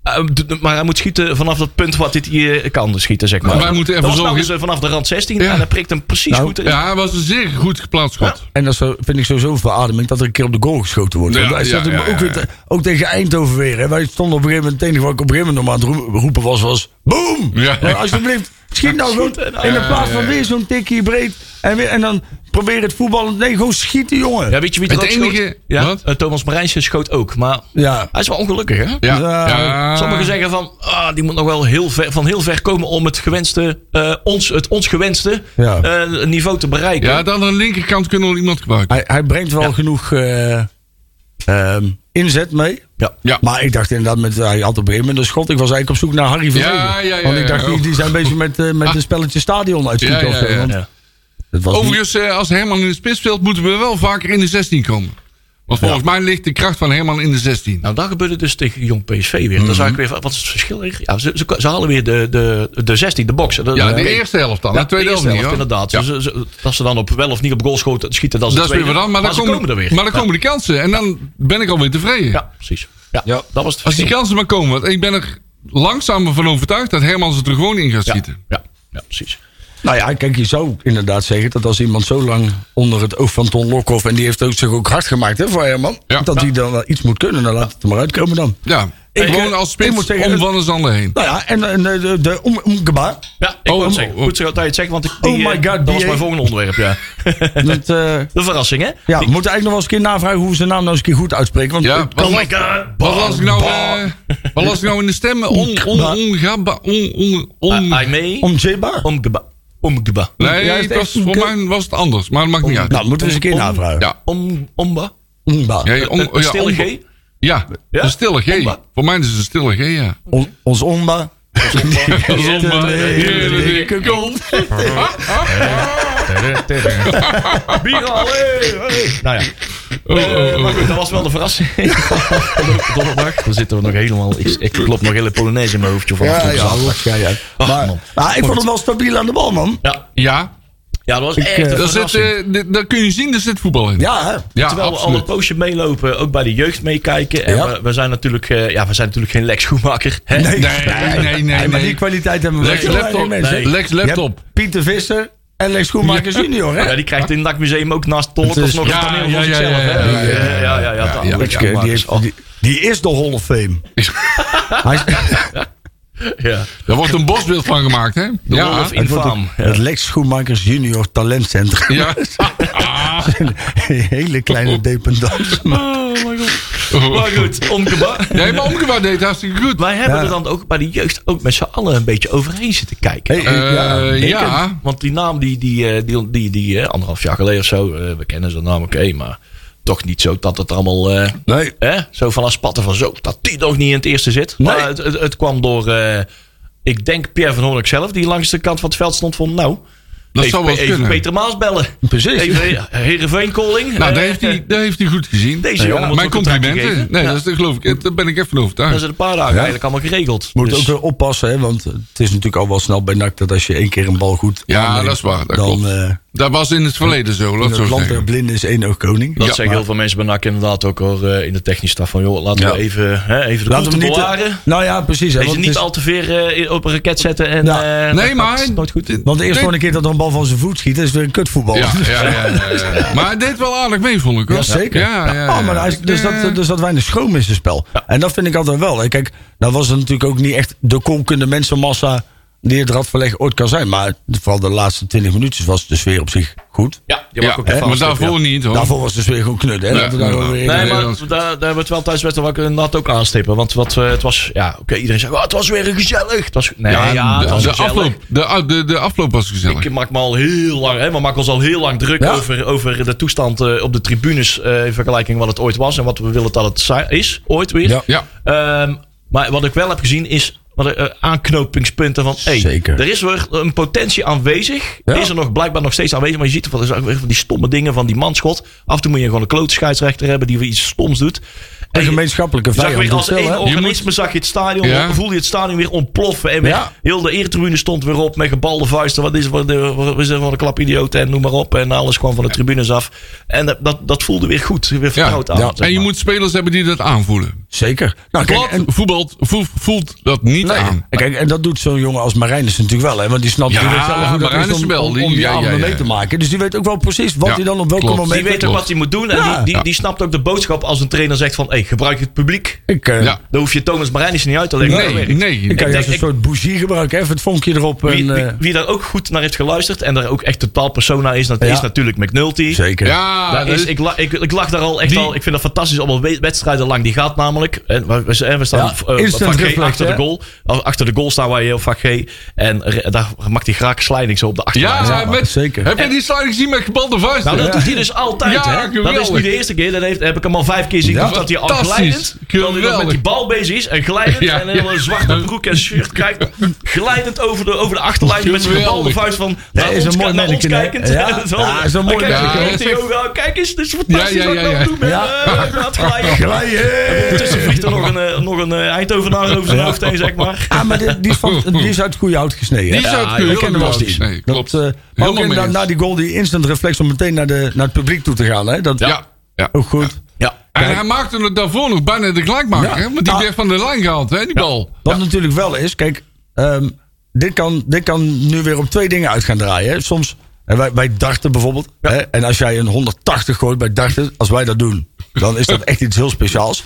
Eh, maar hij moet schieten vanaf dat punt wat dit hier kan schieten, zeg maar. Maar wij moeten nou zorgen- eh, vanaf de rand 16 Ja. en hij prikt hem precies Nou, goed erin. Ja, hij was een zeer goed geplaatst schot. En dat zo- vind ik sowieso verademing dat er een keer op de goal geschoten wordt. Ja, hij zat ook, weer ook tegen Eindhoven weer. Hè. Wij stonden op een gegeven moment, het enige wat ik op een gegeven moment nog maar aan het roe- roepen was, was boom! Ja. Maar alsjeblieft, schiet nou goed. In de plaats van weer zo'n tikkie breed. En, weer, en dan probeer het voetballen. Nee, gewoon schieten, jongen. Ja, weet je wie Het enige- schoot? Ja, wat? eh, Thomas Marijnsje schoot ook. Maar Ja. hij is wel ongelukkig, hè? Ja. Ja. ja. Sommigen zeggen van, ah, die moet nog wel heel ver, van heel ver komen om het gewenste, eh, ons, het ons gewenste Ja. eh, niveau te bereiken. Ja, dan aan de linkerkant kunnen we nog iemand gebruiken. Hij, hij brengt wel Ja. genoeg eh, ehm, inzet mee. Ja. Ja. Maar ik dacht inderdaad, met, hij had op een gegeven moment een schot. Ik was eigenlijk op zoek naar Harry Vermeulen. Ja, ja, ja, Want ik dacht, ja. die, die zijn bezig met, met een spelletje stadion uitschieten Ja, ja, of zo. ja. Was niet- Overigens, eh, als Herman in de spits speelt, moeten we wel vaker in de 16 komen. Want volgens mij ligt de kracht van Herman in de 16. Nou, dat gebeurde dus tegen Jong PSV weer. Mhm. Dan zag ik weer, wat is het verschil? Ja, ze, ze, ze halen weer de, de, de 16, de box. Ja, de- de eerste helft dan. Ja, de tweede de helft niet, helft, hoor. inderdaad. Ja. Dus, ze- als dan op wel of niet op goal schoten, schieten, dat is, Dat is weer dan. Maar, dan ze komen, er weer. Maar dan komen de kansen. En dan ben ik alweer tevreden. Ja, precies. Ja, dat was het Als die kansen maar komen. Want ik ben er langzaam van overtuigd dat Herman ze er gewoon in gaat schieten. Ja, ja, precies. Nou ja, kijk, je zou inderdaad zeggen dat als iemand zo lang onder het oog van Ton Lokhoff... en die heeft ook zich ook hard gemaakt hè, voor Herman... Ja. dat hij dan wel iets moet kunnen, dan laat het er maar uitkomen dan. Ja. Ik, gewoon eh, als ik moet spits zeggen, om Van der Zanden heen. Nou ja, en, en de, de, de om, omgebaar. Ja, ik Oh, oh, zeggen. oh. Goed dat je het zegt, want ik, Oh my eh, God, dat was mijn volgende onderwerp, ja. [LAUGHS] Dat, eh, De verrassing, hè? ja, we moeten eigenlijk nog wel eens een keer navragen hoe we zijn naam nou eens een keer goed uitspreken. Want Ja, ik kan- wat, wat ik nou, eh, wat ik nou in de stemmen? On, on, ongaba, on, on, on, Hij mee. omzeebaar. Omgeba. Omgeba. Nee, Ja, het was, voor mij was het anders. Maar dat maakt niet uit. Nou, moeten we eens een keer navragen. Ja. Om, omba. Omgebaar. Ja, ja, stille G. Ja, Ja? een stille G. Omba. Voor mij is het een stille G, ja. On- ons omba. Dikke kont. Bier al, hey, hey. Nou ja. Oh, Eh, oh, maar oh. goed, dat was wel de verrassing. [LAUGHS] Donderdag. Dan zitten we nog helemaal. Ik, ik klop nog hele Polonaise in mijn hoofdje van Ja, ja, uit. Ach, Maar, man. maar ik vond hem wel stabiel aan de bal, man. Ja, Ja, ja, dat was echt een zit, daar kun je zien, er zit voetbal in. Ja, ja terwijl absoluut. we al een poosje meelopen, ook bij de jeugd meekijken. En we, we, zijn natuurlijk, ja, we zijn natuurlijk geen Lex Schoenmaker. Nee, nee, nee, nee, Maar die kwaliteit hebben we Lex wel. Laptop. Lex Laptop. Pieter Visser. En Lex Schoenmaker junior, hè? Ja, die krijgt in het museum ook naast Tolk of nog een toneel van zichzelf, ja Ja, ja, ja. Die is de Hall of Fame. Ja. Daar wordt een bosbeeld van gemaakt, hè? De Ja. Of het, het, het Lex Schoenmakers Junior Talentcentrum. Ja. Ah. [LAUGHS] een hele kleine dependance. Oh my god. Maar goed, omgeba. Nee, maar Omkewa deed hartstikke goed. Wij hebben Ja. er dan ook bij de jeugd ook met z'n allen een beetje overheen zitten kijken. Hey, Eh, ja, ja. Want die naam, die, die, eh, die, die, die eh, anderhalf jaar geleden of zo, eh, we kennen zijn naam oké, maar toch niet zo dat het allemaal eh, Nee. hè, zo van als spatten van zo, dat die nog niet in het eerste zit. Nee. Maar het, het, het kwam door, eh, ik denk Pierre van Hoornik zelf, die langs de kant van het veld stond van nou, Dat even, zou wel eens even kunnen. Peter Maas bellen. Precies. Even Heerenveen calling. Nou, Eh, dat heeft, hij, dat heeft hij goed gezien. Deze jongen Mijn complimenten. Nee, Ja. dat, is, dat geloof ik. Daar ben ik even van Dat overtuigd. is een paar dagen eigenlijk allemaal geregeld. Moet Dus- ook weer oppassen, hè, want het is natuurlijk al wel snel bij NAC dat als je één keer een bal goed Ja, aanneemt, dat is waar, dat dan klopt. eh, Dat was in het verleden zo, laat in het zo het land der blinden is één oog koning. Dat Ja, zeggen maar- heel veel mensen bij NAC inderdaad ook al eh, in de technische staf van joh, laten Ja. we even, hè, even de Laten we niet te- bewaren. Nou ja, precies. Hè, want niet het is- al te ver eh, op een raket zetten. En, Ja. eh, Nee, dat maar- is nooit goed. Want de eerste Dit- keer dat er een bal van zijn voet schiet, is het weer een kutvoetbal. Ja, ja, ja, ja, ja. [LAUGHS] Maar hij deed wel aardig mee, vond ik. Hoor. Ja, zeker. Ja, ja, ja. Oh, maar is, dus, Eh, dat, dus dat weinig schroom in zijn spel. En dat vind ik altijd wel. hè. Kijk, nou was het natuurlijk ook niet echt de konkende mensenmassa die het radverleg ooit kan zijn. Maar vooral de laatste 20 minuutjes was de sfeer op zich goed. Ja, die Ja, mag ook maar daarvoor ja. niet, hoor. Daarvoor was de sfeer gewoon knut. Hè? We daar Nee, Nee, maar daar, daar hebben we het wel thuis wel inderdaad ook aanstippen. Want wat, eh, het was, ja, oké, iedereen zegt, oh, het was weer gezellig. Het was, nee, ja, Ja, het de, was de, gezellig. afloop, de, de, de afloop was gezellig. Ik maak me al heel lang, hè, we maken ons al heel lang druk Ja. over, over de toestand eh, op de tribunes eh, in vergelijking wat het ooit was en wat we willen dat het is, ooit weer. Ja. Ja. Ehm, maar wat ik wel heb gezien is wat, er, eh, aanknopingspunten van, hey, Zeker. er is weer een potentie aanwezig. Ja. Is er nog blijkbaar nog steeds aanwezig, maar je ziet van, van die stomme dingen van die manschot. Af en toe moet je gewoon een klote scheidsrechter hebben die weer iets stoms doet. Een En gemeenschappelijke je zag vijand. weer als één organisme zag je het stadion, Ja. voelde je het stadion weer ontploffen. En weer, Ja. heel de eretribune stond weer op met gebalde vuisten. Wat is er voor de, wat is er voor een klap idioot en noem maar op. En alles kwam van de tribunes af. En dat, dat, dat voelde weer goed, weer vertrouwd aan. En je maar. moet spelers hebben die dat aanvoelen. Zeker. Nou, kijk, en, voelt, voelt dat niet nee, aan. en kijk, en dat doet zo'n jongen als Marijnus natuurlijk wel. Hè? Want die snapt Ja, die weet zelf hoe dat is Marijnissen om, wel, om, die- om die ja, ja, avonden ja. mee te maken. Dus die weet ook wel precies wat Ja, hij dan op welke moment... Die weet ook wat hij moet doen. En Ja. die, die, die snapt ook de boodschap als een trainer zegt van... Hey, gebruik het publiek. Ik, eh, Ja. Dan hoef je Thomas Marijnissen niet uit te leggen. Nee, werkt. nee. ik kan denk- juist een ik- soort bougie gebruiken. Even het vonkje erop. Wie, en, wie, eh, wie daar ook goed naar heeft geluisterd... en daar ook echt totaal persona is... dat Ja. is natuurlijk McNulty. zeker. Ja, ik, la- ik, ik lag daar al echt al. Ik vind dat fantastisch. Allemaal we- wedstrijden lang. Die gaat namelijk. En we, staan Ja, eh, G achter de goal. Achter de goal staan wij op vak G. En re- daar maakt hij graag sliding zo op de achterlijn. ja, Ja, met, zeker. Heb je die sliding gezien met gebalde vuisten? Nou, dat doet hij dus altijd. Ja, hè? Dat is niet de eerste keer. Dat heeft, heb ik hem al vijf keer zien doen. Dat hij al glijdend. Hij nog met die bal bezig is. En glijdend. Ja, en een hele zwarte broek en shirt krijgt. Glijdend over de, over de achterlijn. Met zijn gebalde vuist van. Dat Naar is een ons, naar kijkend. Ja. [LAUGHS] Dat is een mooi. Kijk eens, dit is fantastisch Ja, ja, wat ik ja, nou ja. doe. [LAUGHS] glijden. Ondertussen vliegt er nog een, eh, nog een eh, Eindhovenaar over zijn Ja. hoofd heen, zeg maar. Ah, maar die, die, is van, [LAUGHS] die is uit het goede hout gesneden. Die is hè? uit het Ja, goede hout gesneden, klopt. Dat, eh, maar Helemaal ook na die goal, die instant reflex om meteen naar, de, naar het publiek toe te gaan. Hè? Dat, Ja. ja. Ook goed. Ja. En hij maakte het daarvoor nog bijna de gelijkmaker. Ja. hè? Want die Nou- werd van de lijn gehaald, hè, die bal. Wat natuurlijk wel is, kijk, ehm, dit, kan, dit kan nu weer op twee dingen uit gaan draaien. Hè? Soms, en wij, wij darten bijvoorbeeld. Hè? En als jij een 180 gooit bij darten, als wij dat doen, dan is dat echt iets heel speciaals.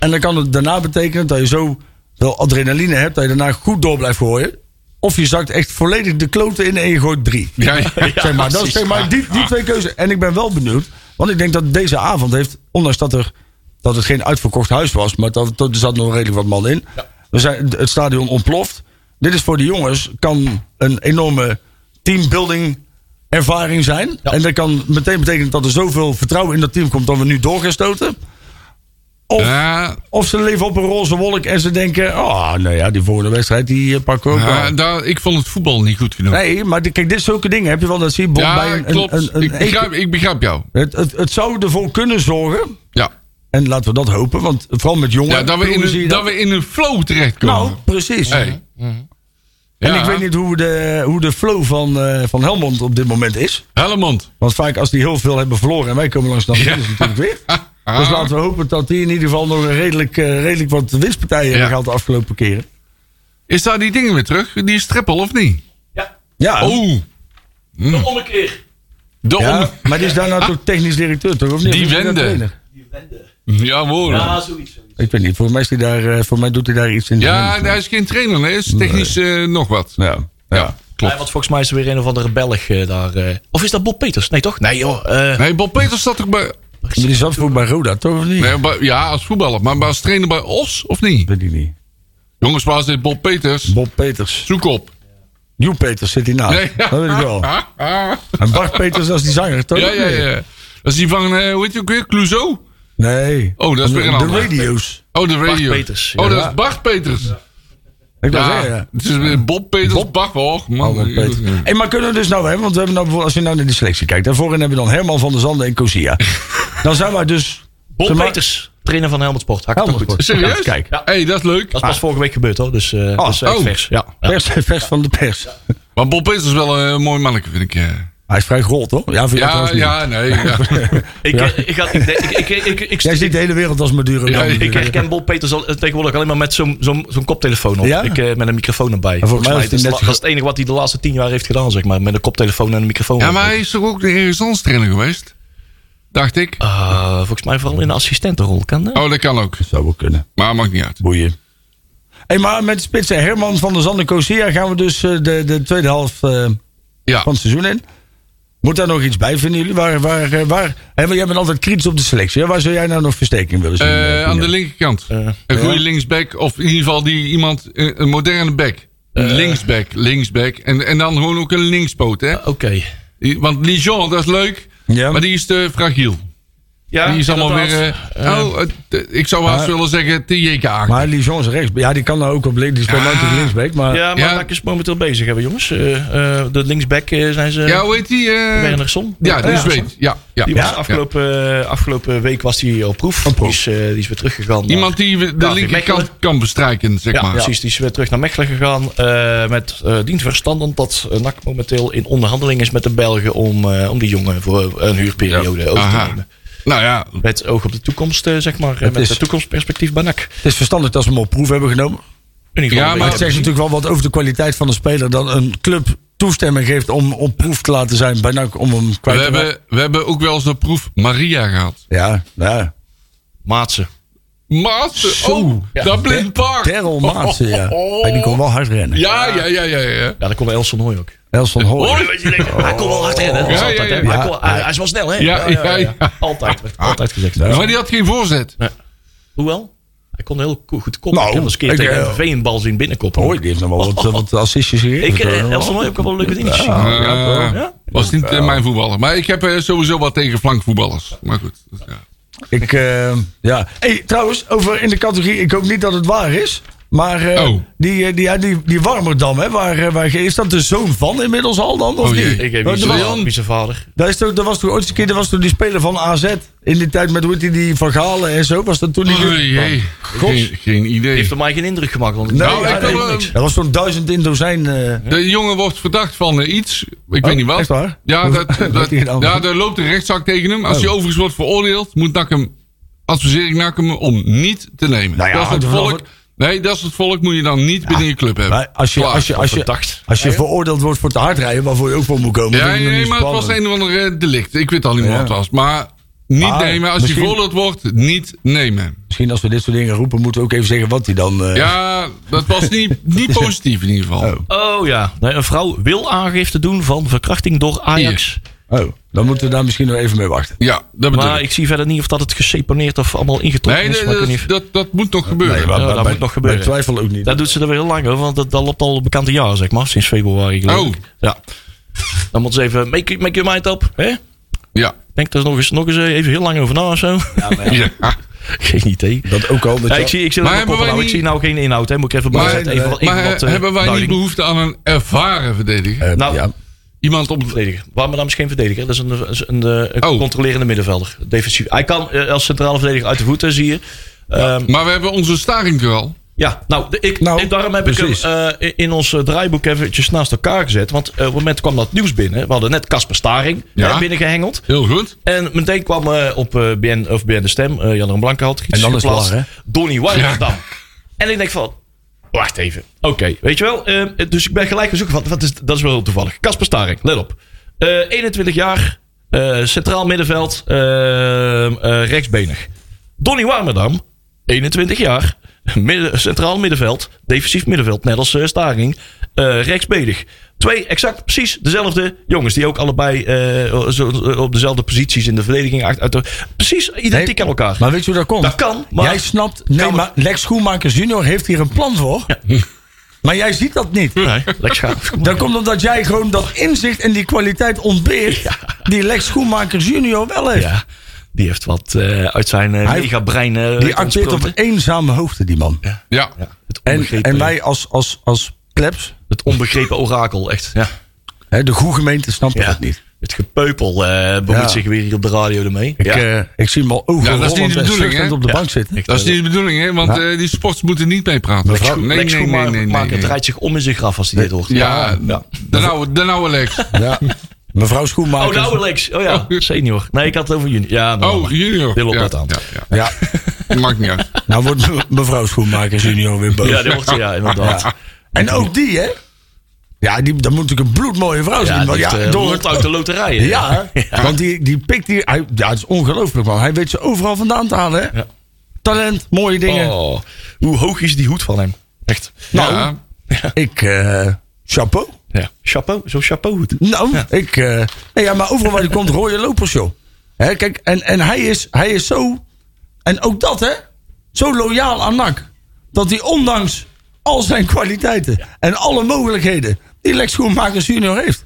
En dan kan het daarna betekenen dat je zo veel adrenaline hebt, dat je daarna goed door blijft gooien. Of je zakt echt volledig de kloten in en je gooit drie. Ja, ja. [LAUGHS] zeg maar, dat is, zeg maar die, die twee keuzes. En ik ben wel benieuwd. Want ik denk dat deze avond heeft, ondanks dat, er, dat het geen uitverkocht huis was, maar dat, dat, er zat nog redelijk wat man in. We zijn, het stadion ontploft. Dit is voor de jongens, kan een enorme teambuilding ervaring zijn. Ja. En dat kan meteen betekenen dat er zoveel vertrouwen in dat team komt dat we nu door gaan stoten. Of, Ja, of ze leven op een roze wolk en ze denken... Oh, nou ja, die volgende wedstrijd die eh, pakken we ook ja, daar, ik vond het voetbal niet goed genoeg. Nee, maar de- kijk, dit zulke dingen heb je wel. Dat zie je bom ja, bij een... klopt. Een, een, ik, begrijp, ik begrijp jou. het, het, het zou ervoor kunnen zorgen... Ja, En laten we dat hopen, want vooral met jongen... ja dat, we in een, dat we in een flow terechtkomen. Nou, precies. Hey. En ik weet niet hoe de, hoe de flow van, eh, van Helmond op dit moment is. Helmond. Want vaak als die heel veel hebben verloren en wij komen langs dan winnen ze natuurlijk weer. [LAUGHS] Dus laten we hopen dat die in ieder geval nog een redelijk, eh, redelijk wat winstpartijen hebben Ja. gehad de afgelopen keren. Is daar die dingen weer terug? Die is trippel of niet? Ja, Ja, Oh, de ommekeer. de ja om- maar die is daarna toch technisch directeur, toch? Of niet? Die hij daar wende. Ja, hoor. Ja, Ja, zoiets. Ik weet niet, voor mij, is hij daar, eh, voor mij doet hij daar iets in. management. hij is geen trainer, nee. Hij is technisch eh, nog wat. Ja, ja. Ja, klopt. Ja, want volgens mij is er weer een of andere Belg daar. eh. of is dat Bob Peters? Nee, toch? Nee, joh. eh, Nee, Bob Peters zat toch bij... Maar die zat voor bij Roda, toch? Of niet? Nee, ja, als voetballer. Maar als trainer bij Os, of niet? Weet ik niet. Jongens, waar zit Bob Peters? Bob Peters. Zoek op. Joep Peters zit hij naast. Nee. Dat weet ik wel. [LAUGHS] En Bart Peters, is die zanger, toch? Ja, ja, ja. Dat is die van, eh, hoe heet je ook weer? Clouseau? Nee. Oh, dat is weer een De ander. radio's. Oh, de radio. Peters, Oh, dat is Bart Peters. Ik Ja, zeggen, ja. het is weer Bob Peters, Bart, hoor. Man. Oh, Bob. Hey, maar kunnen we dus nou, hè, want we hebben nou, bijvoorbeeld- als je nou naar die selectie kijkt, daarvoor hebben we dan Herman van der Zanden en Cosia. [LAUGHS] dan zijn wij dus. Bob Peters, trainer van Helmond Sport. Helmond goed? Serieus? Ja, kijk. Ja. hey, dat is leuk. Dat is pas vorige week gebeurd hoor. Dus, eh Oh, dus echt oh. vers. Ja. ja. Vers, [LAUGHS] vers van de pers. Maar Bob Peters is wel een mooi mannetje, vind ik. Eh. Hij is vrij groot, toch? Ja, Ja, ja, nee. Ja. [LAUGHS] Ik, Ja. eh, ik, ga- ik, ik, ik, ik, ik, ik, Jij ziet de hele wereld als Maduro. Ja, dan. ik ik herken Bob Peters al, eh, tegenwoordig alleen maar met zo'n zo'n zo'n koptelefoon op. Ja? Ik, eh, met een microfoon erbij. volgens Volgens mij dat, is, net la- dat is het enige wat hij de laatste tien jaar heeft gedaan, zeg maar. Met een koptelefoon en een microfoon. ja, op. maar hij is toch ook de ergens trainer geweest? Dacht ik. Ah, volgens mij vooral in de assistentenrol. Kan dat? Oh, dat kan ook. Zou wel kunnen. Maar maakt niet uit. Boeien. Hey, maar met de spitsen Herman van der Zanden en Cosia gaan we dus eh, de, de tweede helft eh, Ja. van het seizoen in. Moet daar nog iets bij, vinden jullie? Waar, waar, eh, waar, hè, jij bent altijd kritisch op de selectie. Hè? Waar zou jij nou nog versterking willen zien? Eh, aan de linkerkant. Een goede ja. linksback. Of in ieder geval die iemand, een moderne back. Een linksback, linksback. En, en dan gewoon ook een linkspoot. Hè? Oké. Want Lijon, dat is leuk. Ja. Maar die is te fragiel. Ja, die is allemaal weer... inderdaad. eh, oh, eh, ik zou haast willen zeggen te JK. Maar Lijon is rechts. Ja, die kan nou ook op links. Die speelt natuurlijk linksback. Maar Ja, maar Ja. Is momenteel bezig, hebben jongens. Eh, eh, de linksback eh, zijn ze. ja, hoe heet die? eh Wernersson. ja, die Ja. zweet. Ja, ja. Die ja, was ja. afgelopen, afgelopen week was hij op proef. Op proef. Die, is, eh, die is weer teruggegaan. Iemand die de linkerkant kan bestrijken, zeg Ja, maar. precies. Die is weer terug naar Mechelen gegaan. eh, met eh dient verstanden dat eh, NAC momenteel in onderhandeling is met de Belgen om, eh, om die jongen voor een huurperiode over te Aha. nemen. Nou ja, Met oog op de toekomst, eh, zeg maar. eh, Het met is- het toekomstperspectief bij NAC. het is verstandig dat ze hem op proef hebben genomen. In ieder geval Ja, een maar het zegt natuurlijk wel wat over de kwaliteit van een speler. Dat een club toestemming geeft om op proef te laten zijn. Bij NAC om hem we kwijt te raken. hebben, we hebben ook wel eens de proef Maria gehad. Ja, ja. Maatsen. Maatse, Zo. oh, dat blind paard. Terrell Maatsen, ja. Hey, die kon wel hard rennen. Ja, ja, ja, ja, ja. Ja, dat kon Elson Hooy ook. Elson Hoy. Hoi. Hij kon wel hard rennen. Dat Ja, altijd, ja, hè. ja. Hij, Ja. kon- hij, hij is wel snel, hè? Ja, ja, ja. Altijd, werd altijd gezegd. Maar die had geen voorzet. Hoewel? Hij kon heel goed koppen. Nou, ik heb eens een keer ik, tegen eh, een MVV een bal zien binnenkoppen. Hoy, die heeft nog wel wat, wat assistjes gegeven. Ik, toch? eh, Elson Hooy heb ik wel leuke dingetjes gezien. Eh, Ja? Was niet eh, mijn voetballer. Maar ik heb eh, sowieso wat tegen flankvoetballers. Maar goed. dus, ja. Ik, eh, ja. Hey, trouwens, over in de categorie, ik hoop niet dat het waar is. Maar eh, Oh. die, eh, die, ja, die, die Warmerdam, hè, waar, eh, waar, is dat de zoon van inmiddels al dan? Of Oh, niet? Ik heb er zijn was- vader-. Daar is toch, dat was toch ooit eens een keer, dat was toch die speler van AZ. In die tijd met hoe heet die, die Van Galen en zo. Was dat toen die... Oh, jee. Geen, geen Die idee. heeft op mij geen indruk gemaakt. Want Nee, Nou, ja, ik niks. Dat was zo'n duizend in dozijn. eh, De jongen wordt verdacht van iets. Ik weet niet wat. echt waar? Ja, dat, [LAUGHS] dat, ja, er loopt een rechtszaak tegen hem. Als Oh. hij overigens wordt veroordeeld, moet NAC hem, adviseer ik NAC hem om niet te nemen. Nou ja, dat is het er volk. Nee, dat is het volk moet je dan niet binnen je club hebben. maar als je, Klaar. als je, als je, verdacht. als je veroordeeld wordt voor te hard rijden, waarvoor je ook voor moet komen. Ja, nee, maar het was een of andere eh, delict. Ik weet al niet wat het was. Maar niet Maar nemen. Als misschien- hij veroordeeld wordt, niet nemen. Misschien als we dit soort dingen roepen, moeten we ook even zeggen wat hij dan... eh, Ja, dat was niet, [LAUGHS] niet positief in ieder geval. Oh. Oh ja, nee, een vrouw wil aangifte doen van verkrachting door Ajax. Oh, dan moeten we daar misschien nog even mee wachten. Ja, dat bedoel Maar ik. ik zie verder niet of dat het geseponeerd of allemaal ingetrokken Nee, is. dat, maar ik weet dat, niet dat, dat moet nog gebeuren. Nee, maar Ja, dat bij- moet nog gebeuren. Bij twijfel ook niet. Dat doet ze er weer heel lang over, want dat, dat loopt al een bekante jaar, zeg maar. Sinds februari geloof Oh. ik. Ja. Dan moeten ze even, make, make your mind up. Hè? Ja. Ik denk daar nog eens, nog eens even heel lang over na of zo. Ja. [LAUGHS] [LAUGHS] Geen idee. Dat ook al. Dat Ja, ik zie, ik zie, Maar dat hebben nou, ik zie nou geen inhoud. Hè. Moet ik even Maar, bijzetten. Even, even maar wat, eh, hebben wij niet behoefte aan een ervaren verdediger? eh, Nou, ja. Iemand op... verdediger. Warmerdam is geen verdediger. Dat is een, een, een, een Oh. controlerende middenvelder. Defensief. Hij kan eh, als centrale verdediger uit de voeten, zie je. Ehm, Maar we hebben onze staring er al. Ja, nou, ik, Nou, ik, daarom heb precies. ik hem eh, in- ons eh, draaiboek eventjes naast elkaar gezet. Want eh, op het moment kwam dat nieuws binnen. We hadden net Casper Staring Ja. eh, binnengehengeld. Heel goed. En meteen kwam eh, op eh, BN, of BN De Stem, eh Jan Blanke had iets En dan is het Donny Warmerdam. En ik denk van, wacht even. Oké, weet je wel. eh, dus ik ben gelijk zoeken van, wat is, dat is wel toevallig. Casper Staring, let op. Eh, 21 jaar, eh, centraal middenveld, eh, eh, rechtsbenig. Donny Warmerdam, 21 jaar, midden, centraal middenveld, defensief middenveld, net als eh, Staring, eh rechtsbenig. Twee exact precies dezelfde jongens, die ook allebei eh, op dezelfde posities in de verdediging uit, precies identiek Nee, aan elkaar. Maar weet je hoe dat komt? Dat kan, maar- Jij snapt... Nee, maar Lex Schoenmakers junior heeft hier een plan voor. [LAUGHS] Maar jij ziet dat niet. nee, schaap. [LAUGHS] Dat komt omdat jij gewoon dat inzicht en die kwaliteit ontbeert... die Lex Schoenmakers junior wel heeft. Ja, die heeft wat eh, uit zijn eh, Hij- megabrein eh, Die acteert op eenzame hoogte, die man. Ja. Ja, het En, onbegrepen, en wij als, als, als plebs, het onbegrepen orakel, echt. Ja. hè, de goede gemeente, snappen Ja. dat niet. Het gepeupel eh bemoeit Ja. zich weer hier op de radio ermee. Ik, ja. eh, ik zie hem al Ja, overal dat is niet de en bedoeling, zuchtend hè? op de Ja. bank zitten. Dat is niet de bedoeling, hè? Want Ja. eh, die sports moeten niet meepraten. Mevrouw- nee, nee, Lex nee, nee, nee, nee, nee. draait zich om in zijn graf als hij dit hoort. Ja, ja. de oude, de oude Lex. Ja. Mevrouw Oh, Schoenmakers. de oude Lex. Oh ja, senior. Nee, ik had het over junior. Ja, nou, Oh, junior. Wil op ja, dat aan. Ja, ja. Ja, [LAUGHS] Maakt niet uit. nou wordt me- mevrouw Schoenmakers junior weer boos. Ja, die wordt, ja, inderdaad. Ja, En ook die, hè? Ja, die, dat moet natuurlijk een bloedmooie vrouw zijn. heeft, ja, eh, door het, uit de loterij. [LAUGHS] hè? ja, want die, die pikt die... Hij, ja, het is ongelooflijk, man. Hij weet ze overal vandaan te halen, hè? Ja. Talent, mooie dingen. Oh, hoe hoog is die hoed van hem? Echt. Nou, Ja. ik... eh, chapeau. Ja. Chapeau, zo'n chapeau hoed. Nou, ik... eh, nee, ja, maar overal waar hij komt, rode lopers, joh. Hè, kijk, en, en hij, is, hij is zo... En ook dat, hè? Zo loyaal aan NAC. Dat hij ondanks al zijn kwaliteiten en alle mogelijkheden... die Lex Schoenmakers junior heeft...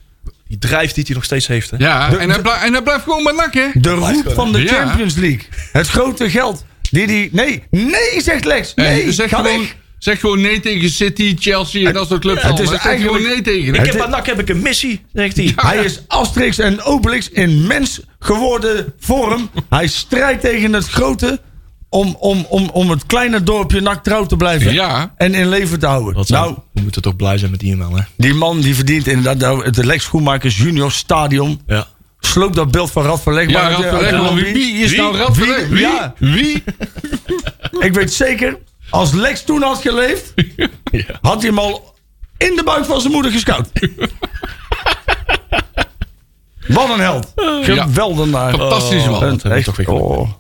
Die drijf die hij nog steeds heeft. Hè? Ja, De- en, hij en hij blijft gewoon met nak, hè? De roep van de. Champions League. Het grote geld. Die die... Nee, nee, zegt Lex. Nee, Hey, zeg, ga gewoon, weg. Zeg gewoon nee tegen City, Chelsea en dat soort clubs. het is Zeg eigenlijk- gewoon nee tegen. Ik heb aan NAC heb ik een missie, zegt hij. Hij is Asterix en Obelix in mens geworden vorm. Hij strijdt tegen het grote om, om, om, om het kleine dorpje NAC trouw te blijven. Ja. En in leven te houden. Wat nou, we moeten toch blij zijn met die man, hè? die man die verdient inderdaad nou, het Lex Schoenmakers Junior Stadion. Ja. Sloop dat beeld van Rad van Leg. Ja, Rad van Leg, lobby. wie is Wie? nou Rad van Wie? Leg? Wie? Ja, Wie? ik weet zeker, als Lex toen had geleefd, [LAUGHS] Ja. had hij hem al in de buik van zijn moeder gescout. Wat een held. Geweldenaar. Fantastisch man. dat heb ik Echt, toch weer oh.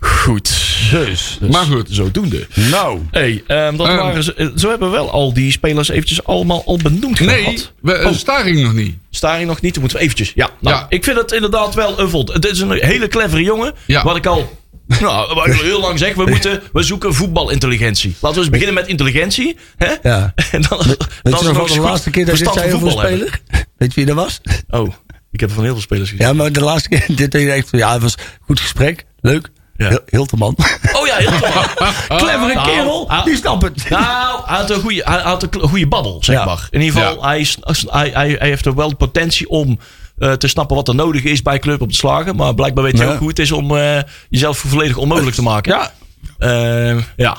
Goed. Dus, Maar goed. Zodoende. nou. Hey, ehm, dat Ehm. waren ze, eh, zo hebben we wel al die spelers eventjes allemaal al benoemd Nee, gehad. we, Oh. een staring nog niet. Staring nog niet, dan moeten we eventjes. Ja, nou, Ja. ik vind het inderdaad wel een vond. Het is een hele clevere jongen. Ja. Wat ik al [LAUGHS] nou, wat ik al heel lang zeg. We, moeten, we zoeken voetbalintelligentie. Laten we eens beginnen met intelligentie. Hè? Ja. [LAUGHS] En dan, Weet dan je is nog er de laatste keer dat dit verstand zei over speler? [LAUGHS] Weet je wie dat was? Oh, ik heb er van heel veel spelers gezien. Ja, maar de laatste keer dit deed je echt van, ja, het was een goed gesprek. Leuk. Ja. Heel, Hilterman. Oh ja, heel tof. Clevere Nou, kerel, ah. die snapt het. Nou, hij had een goede, hij had een goede babbel, zeg Ja. maar. In ieder geval, Ja. hij, is, hij, hij, hij heeft er wel de potentie om eh, te snappen wat er nodig is bij club om te slagen. Maar blijkbaar weet Ja. ook hoe het is om eh, jezelf volledig onmogelijk te maken. Ja. Eh, ja.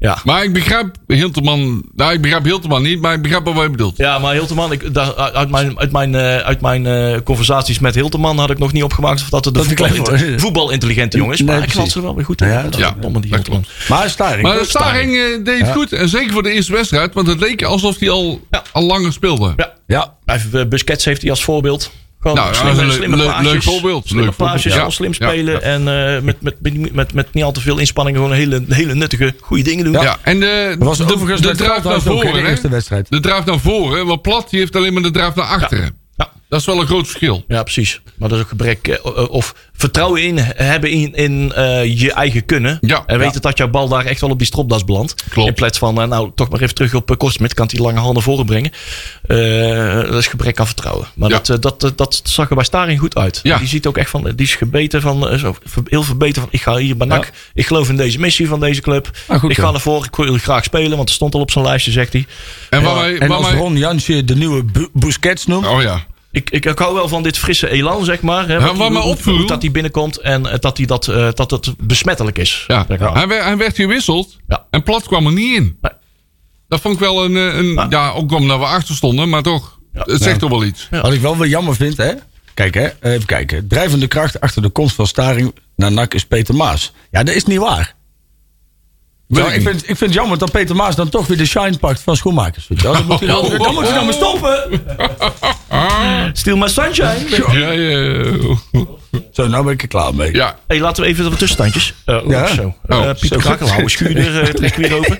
Ja. Maar ik begrijp Hilterman... Nou, ik begrijp Hilterman niet, maar ik begrijp wat jij bedoelt. Ja, maar Hilterman, ik, daar, uit mijn, uit mijn, eh, uit mijn eh, conversaties met Hilterman had ik nog niet opgemaakt of dat het Dat hij voetbal, voetbalintelligente jongen is. Nee, maar ik precies. ze er wel weer goed in. Ja, dat ja, die Hilterman. Maar Staring. Maar de Staring eh, deed het Ja. goed. En zeker voor de eerste wedstrijd. Want het leek alsof hij al, Ja. al langer speelde. Ja. Ja. Even, Busquets heeft hij als voorbeeld. Gewoon Nou, slimme, slimme leuk- paasjes. leuk voorbeeld. Slimme Leuk voorbeeld, ja. slim spelen. ja. En eh, met, met, met, met, met niet al te veel inspanning gewoon hele, hele nuttige, goede dingen doen. Ja, en de, Dat was de, de draaf naar voren. de hè? eerste wedstrijd. De draaf naar voren. Want Plat die heeft alleen maar de draaf naar achteren. Dat is wel een groot verschil. Ja, precies. Maar dat is ook gebrek eh, of vertrouwen in hebben in, in eh, je eigen kunnen. Ja. en weten Ja. dat jouw bal daar echt wel op die stropdas belandt. Klopt. In plaats van, eh, nou, toch maar even terug op uh, Kortsmit. Kan die lange handen voren brengen. Eh, dat is gebrek aan vertrouwen. Maar Ja. dat, eh, dat, eh, dat zag er bij Staring goed uit. Ja. Die ziet ook echt van, eh, die is gebeten van, eh, zo, heel verbeten van, ik ga hier bij NAC. Ik geloof in deze missie van deze club. Ah, goed ik ga ervoor, ik wil graag spelen. Want er stond al op zijn lijstje, zegt hij. En waar wij, En als wij- Ron Jansje de nieuwe Bu- Busquets noemt. Oh ja. Ik, ik, ik hou wel van dit frisse elan, zeg maar. Hè, wat hoe- opviel- dat hij binnenkomt en eh, dat, hij dat, eh, dat het besmettelijk is. ja. Zeg maar. Hij, werd, hij werd gewisseld. Ja. En Plat kwam er niet in. Nee. Dat vond ik wel een... eh, een Ja. ja, ook omdat we achter stonden. Maar toch, Ja. het zegt toch wel iets. Wat ik wel weer jammer vind, hè? Kijk, hè? Even kijken. Drijvende kracht achter de komst van Staring naar NAC is Peter Maas. Ja, dat is niet waar. Zo, ik vind, ik vind het jammer dat Peter Maas dan toch weer de shine pakt van schoenmakers. Weet je wel? Dan moet hij, dan, Oh, dan moet hij nou maar stoppen. [LAUGHS] Still my sunshine. Ja, ja, Zo, nou ben ik er klaar mee. ja. Hey, laten we even de tussentandjes. Eh Ja. Zo. Oh, Eh, Pieter zo. Krakelhouwer, schuurder, uh, trek weer open.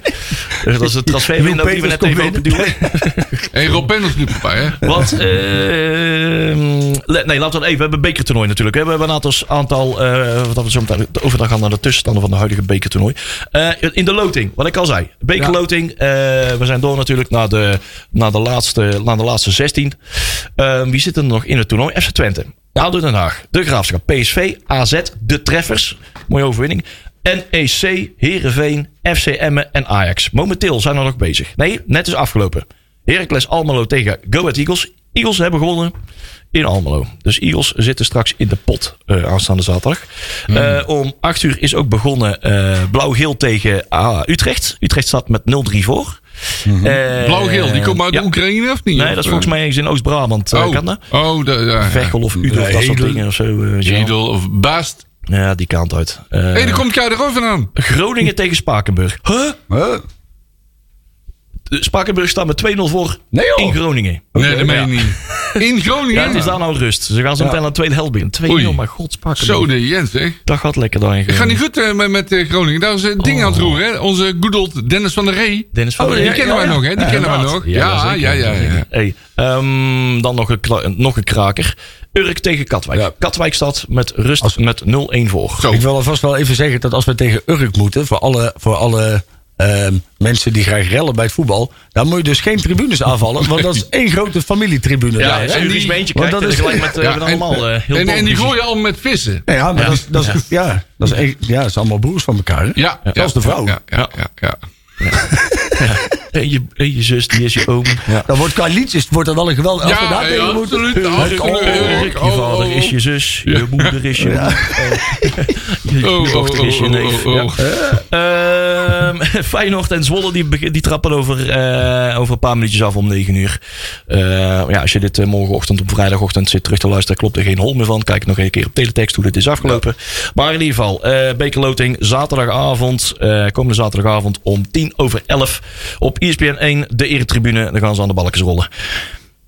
Eh, dat is het transferwindow die we net even open duwen. [LAUGHS] En Rob Penders liep erbij, hè? Want, ehm, nee, laten we het even. We hebben een bekertoernooi natuurlijk. Hè. We hebben een aantal, aantal eh, wat we zo meteen overdag gaan naar de tussenstanden van de huidige bekertoernooi. Eh, in de loting, wat ik al zei. Bekerloting. eh, we zijn door natuurlijk naar de, naar de, laatste, naar de laatste 16. Eh, wie zit er nog in het toernooi? FC Twente. ADO Den Haag. De Graafschap. PSV. AZ. De Treffers. Mooie overwinning. NEC, Heerenveen, FC Emmen en Ajax. Momenteel zijn we nog bezig. Nee, net is afgelopen. Heracles Almelo tegen Go Ahead Eagles. Eagles hebben gewonnen in Almelo. Dus Eagles zitten straks in de pot eh, aanstaande zaterdag. Eh, om 8 uur is ook begonnen eh, Blauw-Geel tegen ah, Utrecht. Utrecht staat met 0-3 voor. Eh, Blauw-geel, die komt uit ja. Oekraïne of niet? Nee, Of, dat is volgens mij eens in Oost-Brabant. eh, Oh, kan dat? oh de, ja. Vechel of Udel, Nee, dat soort Hedel. dingen of zo. eh, weet je wel. Edel of Baast. Ja, die kant uit. Eh, Hé, hey, daar komt jij er ook vandaan. Groningen tegen Spakenburg. Huh? Huh? De Spakenburg staat met 2-0 voor Nee, joh. in Groningen. Nee, dat meen je Ja. niet. In Groningen? Ja, het is daar nou rust. Ze gaan zo meteen aan de tweede helft binnen. 2-0, Oei. maar god, Spakenburg. Zo de Jens, hè. Dat gaat lekker daar in Het gaat niet goed eh, met, met eh, Groningen. Daar is een ding aan het roeren, hè. Onze good old Dennis van der Rey. Dennis van Oh, der die Rey. kennen wij nog, hè. Die kennen wij nog. Ja, ja, ja. ja. Hey, ehm, dan nog een, nog een kraker. Urk tegen Katwijk. Ja. Katwijk staat met rust Als- met 0-1 voor. Zo. Ik wil alvast wel even zeggen dat als we tegen Urk moeten, voor alle, voor alle ehm, mensen die graag rellen bij het voetbal, dan moet je dus geen tribunes aanvallen, want dat is [LAUGHS] één grote familietribune. Ja, daar, en die- beentje want krijgt, dat dan is- gelijk met eh, Ja, dan en, allemaal eh, heel en, en die gooien al met vissen. Ja, maar Ja. Dat, is, dat, is, ja. dat is echt, ja, dat is allemaal broers van elkaar. Hè? Ja, Zelfs de vrouw. Ja, ja, ja. [LAUGHS] En je, en je zus, die is je oom. Dan wordt qua liedjes wordt er wel een geweldig. Als we daar Ja, ja, absoluut. oh, je Oh, vader oh, is je zus, je moeder is je moeder. Je, je Oh, oh, dochter is je oh, neef. oh, oh. Ja. Ehm, [LAUGHS] Feyenoord en Zwolle die, die trappen over, eh, over een paar minuutjes af om 9 uur. Eh, ja, als je dit eh, morgenochtend op vrijdagochtend zit terug te luisteren, klopt er geen hol meer van. Kijk nog een keer op teletext hoe dit is afgelopen. Maar in ieder geval, eh bekerloting zaterdagavond, eh, komende zaterdagavond om 10 over 11 op ESPN 1, de eretribune. Dan gaan ze aan de balkjes rollen.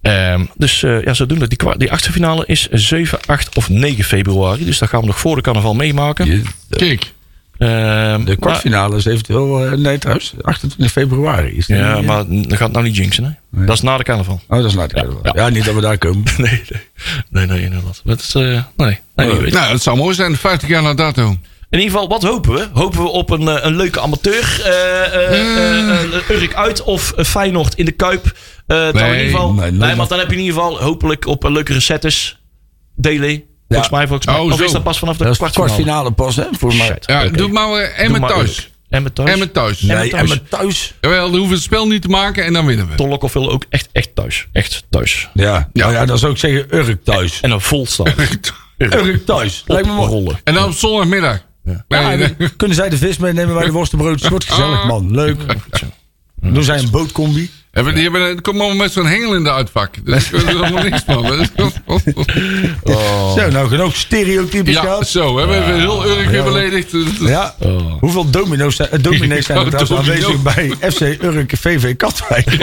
Ehm, dus eh, ja, zodoende. Die, die achtste finale is 7, 8 of 9 februari. Dus dat gaan we nog voor de carnaval meemaken. Kijk. Ehm, De kwartfinale is eventueel. eh, nee, trouwens. 28 februari. Is Ja, eh, maar dan gaat het nou niet jinxen, hè? Dat is na de carnaval. Oh, dat is nou ja, ja. ja, niet dat we daar komen. [LAUGHS] Nee, nee. Nee, nee, inderdaad. Dat is, eh, nee, nee, wie weet. Nou, het zou mooi zijn. 50 jaar na dato. In ieder geval, wat hopen we? Hopen we op een, eh, een leuke amateur? eh eh eh, Urk uit of Feyenoord in de Kuip? Eh nou, in ieder geval, nee, nee, want dan heb je in ieder geval hopelijk op een leuke setters. Delen. Volgens mij, volgens mij. Oh, of zo. is dat pas vanaf de kwartfinale? pas, hè? Voor mij. Ja, doe maar uh, Emmen maar thuis. Urk. Emmen thuis. Emmen thuis. Emmen Nee, thuis. en met thuis. Jawel, dan hoeven we het spel niet te maken en dan winnen we. Ton Lokhoff wil ook echt, echt thuis. Echt thuis. Ja. Ja. Nou ja, dan zou ik zeggen Urk thuis. En een vol. [LAUGHS] Urk thuis. Lijkt me mooi. rollen. En dan op zondagmiddag. Ja, Nee, nee. dan kunnen zij de vis meenemen bij de worstenbroodjes. Wordt gezellig, man. Leuk. Doen zij een bootcombi. Hebben, die hebben, kom maar met zo'n hengel in de uitvak. Dus daar is helemaal niks van. [LAUGHS] Zo, nou genoeg stereotypes Ja, gehad. zo. Hebben we heel Urk weer beledigd. Ja. Hoeveel domino's zijn, eh, dominees zijn er Ja, trouwens domino. aanwezig bij FC Urk VV Katwijk? [LAUGHS] [LAUGHS]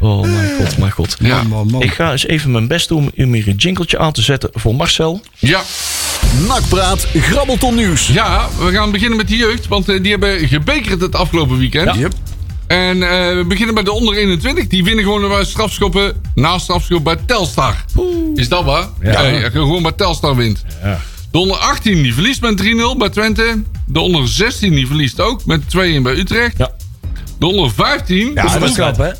Oh mijn god, mijn god. Ja. Man, man, man. Ik ga eens even mijn best doen om hier een jingletje aan te zetten voor Marcel. Ja, Nakpraat, grabbelton nieuws. ja, we gaan beginnen met de jeugd. Want eh, die hebben gebekerd het afgelopen weekend. Ja. Yep. En eh, we beginnen bij de onder 21. Die winnen gewoon bij strafschoppen. Na strafschop bij Telstar. Is dat waar? Ja. Als je gewoon bij Telstar wint. De onder 18 die verliest met 3-0 bij Twente. De onder 16 die verliest ook met 2-1 bij Utrecht. Ja. De onder 15. Ja, dat is knap, hè?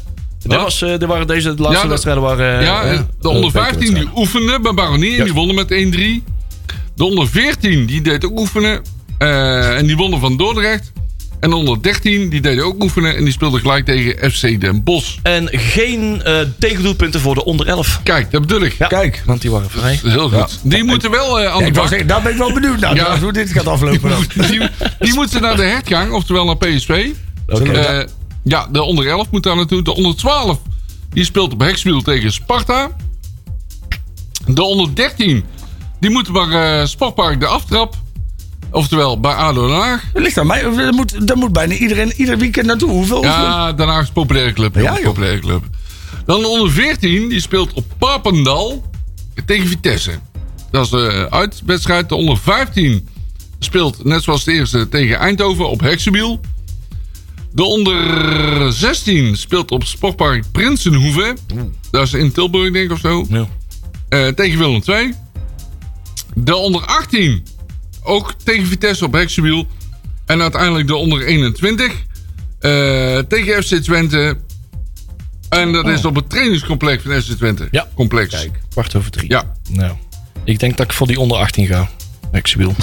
Was, eh, dit waren deze de laatste Ja, wedstrijden waren... eh, Ja, eh, en de eh, onder 15 die oefenden bij Baronie en die wonnen met 1-3. De onder 14 die deed ook oefenen eh, en die wonnen van Dordrecht. En de onder 13 die deden ook oefenen en die speelden gelijk tegen FC Den Bosch. En geen eh tegendoelpunten voor de onder 11. Kijk, dat bedoel ik. Ja, Kijk. Want die waren vrij. Heel goed. Die moeten wel eh, aan Ja, de bak. zeggen, daar ben ik wel benieuwd naar. Ja. Hoe dit gaat aflopen dan. Die, die moeten naar de hertgang, oftewel naar PSV. Eh, ja, de onder 11 moet daar naartoe. De onder 12 die speelt op Hexwiel tegen Sparta. De onder 13 die moeten bij eh, Sportpark de aftrap. Oftewel bij ADO Den Haag. Dat ligt aan mij. Daar moet, daar moet bijna iedereen ieder weekend naartoe. Hoeveel? Ja, Den Haag is een populaire club. Ja, populaire club. Dan de onder 14 die speelt op Papendal tegen Vitesse. Dat is de uitwedstrijd. De onder 15 speelt net zoals de eerste tegen Eindhoven op Hexenbiel. De onder 16 speelt op Sportpark Prinsenhoeve. Dat is in Tilburg denk ik of zo. Ja. Eh, tegen Willem II. De onder 18 ook tegen Vitesse op Hexenbiel. En uiteindelijk de onder 21 eh, tegen FC Twente. En dat is op het trainingscomplex van FC Twente. Ja. Complex. Kijk, kwart over drie. Ja. Nou, ik denk dat ik voor die onder 18 ga. Exabiel.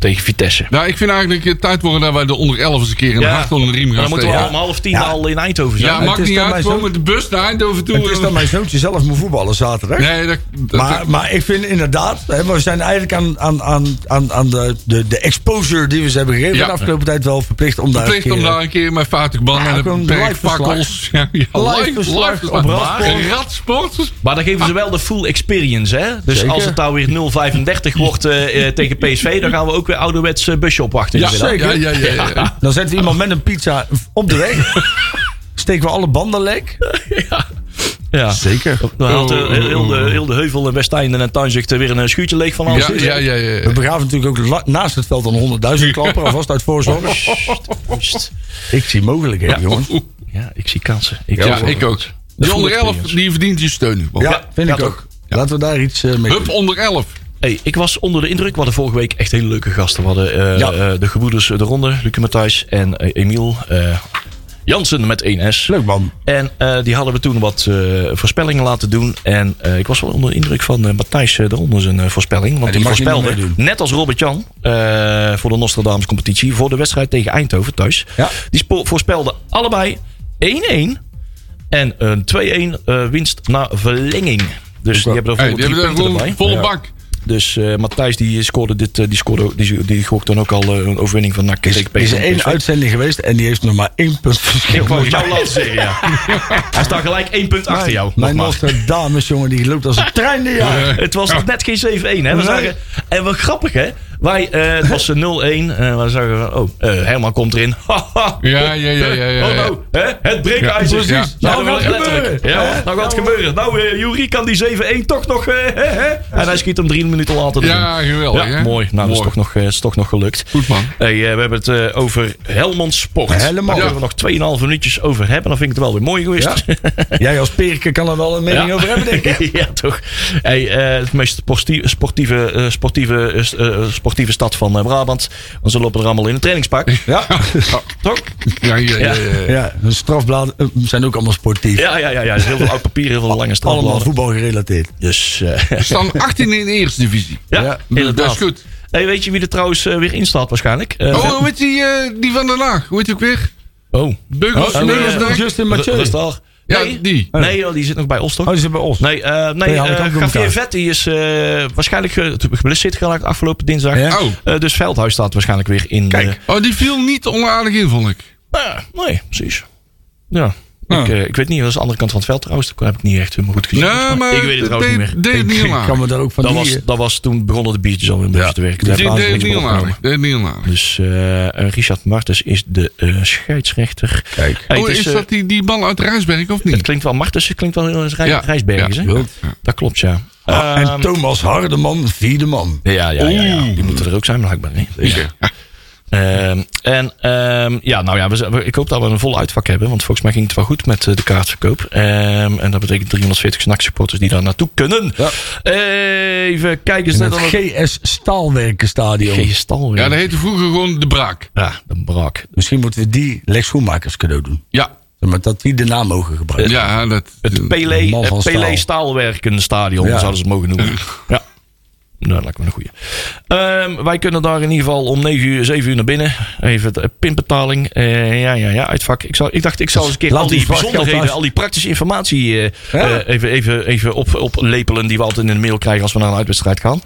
Tegen Vitesse. Nou, ik vind eigenlijk het tijd worden dat wij de onder 11 eens een keer een Ja. hart onder de riem gaan dan moeten we om half tien Ja. al in Eindhoven zijn. Ja, maakt niet dan uit. mijn Gewoon zoon- met de bus naar Eindhoven toe. Het is dat mijn zoontje zelf moet voetballen zaterdag. Nee, dat, dat- Maar, maar ik vind inderdaad, hè, we zijn eigenlijk aan, aan, aan, aan, aan de, de, de exposure die we ze hebben gegeven Ja. de afgelopen tijd wel verplicht om daar verplicht een om keer, daar een keer met 50 man Ja, en de live. Ja, ja, Live op Radsport. Maar dan geven ze wel de full experience, hè? Dus Zeker. als het nou weer 0,35 wordt eh, eh, tegen PSV, dan gaan we ook weer ouderwets busje opwachten. Ja, middag. ja, ja, ja, ja, ja. Dan zetten we iemand met een pizza op de weg. Steken we alle banden lek. Ja. Zeker. Dan haalt Oh, eh, heel, de, heel de heuvel en Westeinde en Tuinzicht er weer een schuurtje leeg van alles. Ja, ja, ja, ja. We begraven natuurlijk ook naast het veld een 100.000 klapper. Alvast uit voorzorg. Ik zie mogelijkheden, Ja. jongens. Ja, ik zie kansen. Ik Ja, ik ook. Die onder 11, experience. die verdient je steun. Ja, Ja, vind ja, ik toch. ook. Laten we daar iets eh, mee Hup doen. onder 11. Hey, ik was onder de indruk. We hadden vorige week echt hele leuke gasten. We hadden eh, Ja. eh, de gebroeders De Ronde, Lucie Matthijs en eh, Emiel Jansen met 1S. Leuk man. En die hadden we toen wat voorspellingen laten doen. En ik was wel onder de indruk van Matthijs de Ronde zijn voorspelling. Want Ja, die, voorspelde, net als Robert Jan, voor de Nostradamus competitie. Voor de wedstrijd tegen Eindhoven thuis. Ja. Die voorspelden allebei 1-1 en een 2-1 eh, winst na verlenging. Dus die hebben er Hey, volle die drie hebben er punten gewoon erbij. volle Ja. bak. Dus eh Matthijs die scoorde dit, eh, die scoorde, die, die dan ook al eh, een overwinning van NAC Er is, er is PSV. één uitzending geweest en die heeft nog maar één punt verschil. Ik wou jou laten zeggen, ja. [LAUGHS] Hij staat gelijk één punt achter jou. Mijn. Nostradamus, jongen, die loopt als een trein. [LAUGHS] Het was net geen 7-1, hè? We zagen, en wat grappig, hè? Wij, eh, het was eh, 0-1. En we zagen, van, oh, eh, Herman komt erin. [LAUGHS] Ja, ja, ja, ja, ja, Oh, nou, hè? Het breekijzer. Ja, precies. Nou, Nou gaat gebeuren. Ja, nou gaat het gebeuren. Nou, eh Jury kan die 7-1 toch nog... eh, hè, hè? En hij schiet hem drie minuten later erin. Ja, geweldig, Ja, hè? mooi. Nou, dat is toch nog, eh, is toch nog gelukt. Goed, man. Hey, eh, we hebben het eh, over Helmond Sport. Helmond. Daar kunnen we nog 2,5 minuutjes over hebben. Dan vind ik het wel weer mooi geweest. Ja. [LAUGHS] Jij als Perke kan er wel een mening Ja. over hebben, denk ik. [LAUGHS] ja, toch. Hey, eh, het meest sportieve, sportieve, eh, sportieve, eh, eh, sportieve stad van eh, Brabant. Want ze lopen er allemaal in een trainingspak. Ja, [LAUGHS] toch? Ja, ja, ja. ja. ja de strafbladen eh, zijn ook allemaal sportief. Ja, ja, ja, ja. Heel veel oud papier, heel veel lange Allemaal strafbladen. voetbal gerelateerd. Dus, eh, We staan [LAUGHS] 18 in de eerste divisie. ja. Dat is goed. Hey, weet je wie er trouwens eh, weer in staat waarschijnlijk? Eh, Oh, hoe heet die, eh, die van Den Haag? Hoe heet die ook weer? oh. Beugels? Oh, Justin Mathieu. Ja, Nee, die. nee joh, die zit nog bij Os toch? Oh, die zit bij ons. Nee, eh nee Nee, haal ik eh, is eh, waarschijnlijk ge- geblesseerd geraakt afgelopen dinsdag. Ja. Oh. Dus Veldhuis staat waarschijnlijk weer in. Kijk. Oh, die viel niet onaardig in, vond ik. Ja, nee, precies. Ja. Ah. Ik, eh, ik weet niet, dat is de andere kant van het veld trouwens. Dat heb ik niet echt helemaal goed gezien. Nee, maar ik weet het trouwens niet meer. deed het niet Ik kan onaardig. me daar ook van Dat die... was, eh, dat was toen begonnen de biertjes al een beetje te werken. Deed het niet opgenomen. Deed het niet. Dus eh, eh, Richard Martens is de eh, scheidsrechter. Kijk. Hey, oh, het is, eh, dat die, die man uit Rijsberg of Het niet? klinkt wel Martens, het klinkt wel heel Rij, Ja. Rijsbergers, Ja. Dat klopt, ja. Ah, Ehm, en Thomas Hardeman, vierde man. ja, ja, ja, ja, die moeten er ook zijn, blijkbaar. Hè? Zeker. Ehm, en ehm, ja, nou ja, we, ik hoop dat we een vol uitvak hebben. Want volgens mij ging het wel goed met eh, de kaartverkoop. Ehm, en dat betekent 340 SNAC-supporters die daar naartoe kunnen. Ja. Even kijken. Is In het dan GS Staalwerkenstadion. Geen stal Ja, dat heette vroeger gewoon de Braak. Ja, de brak. Misschien moeten we die Lex Schoenmakers cadeau doen. Ja, Maar dat die de naam mogen gebruiken. ja dat, Het Pelé staal. Staalwerken Stadion, Ja. zouden ze het mogen noemen. Ja. Nou, dat lijkt me een goeie. Ehm, wij kunnen daar in ieder geval om 9 uur, 7 uur naar binnen. Even de pinbetaling. Eh, ja, ja, ja, uitvak. Ik, zou, ik dacht, ik zou eens een keer Laat al die bijzonderheden, al die praktische informatie eh, Ja. eh, even, even, even op, oplepelen die we altijd in de mail krijgen als we naar een uitwedstrijd gaan.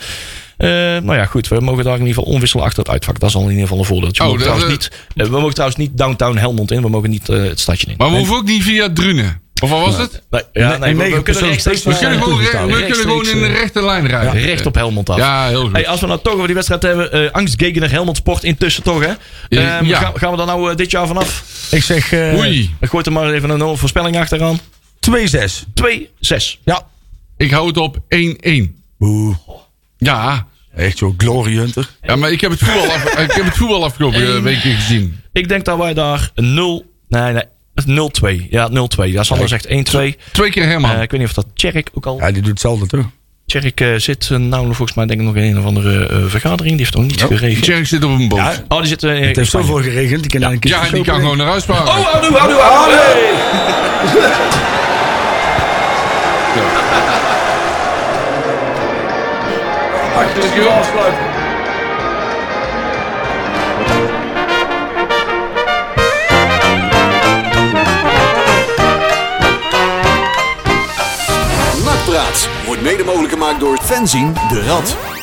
Eh, nou ja, goed. We mogen daar in ieder geval onwisselen achter het uitvak. Dat is al in ieder geval een voordeeltje. We, Oh, mogen, dat, trouwens niet, we mogen trouwens niet downtown Helmond in. We mogen niet het stadje in. maar we hoeven ook niet via Drunen. Of wat was het? Nee, ja, nee, we, kunnen rechtstreeks We kunnen gewoon, we kunnen gewoon in de rechte lijn rijden. recht op Helmond af. Ja, heel goed. Hey, als we nou toch over die wedstrijd hebben, eh Angstgegener Helmond Sport intussen toch, hè? Ja. Ehm, Ja. gaan, gaan we daar nou eh, dit jaar vanaf? Ik zeg eh Oei, Ik gooi er maar even een voorspelling achteraan. 2-6. 2-6. Ja. ik hou het op 1-1. Oeh. Ja, Echt zo'n glory hunter. ja, maar ik heb het voetbal, af, ik heb het voetbal afgelopen eh, weken gezien. Ik denk dat wij daar een 0... Nee, nee. 0-2. Ja, 0-2. Ja, Sander zegt 1-2. Twee keer Herman. Eh, ik weet niet of dat Tjerk ook al... Ja, die doet hetzelfde toch? Tjerk eh, zit eh, nou volgens mij denk ik nog in een of andere eh, vergadering. Die heeft nog niet geregeld. Tjerk zit op een boot. Ja, Ja, Oh, die zit in het heeft zoveel geregend. Die kan ja, een keer en die kan gewoon naar huis varen. Oh, houdoe, houdoe, houdoe. Hey. Nakpraat mede mogelijk gemaakt door Fenzin de Rad.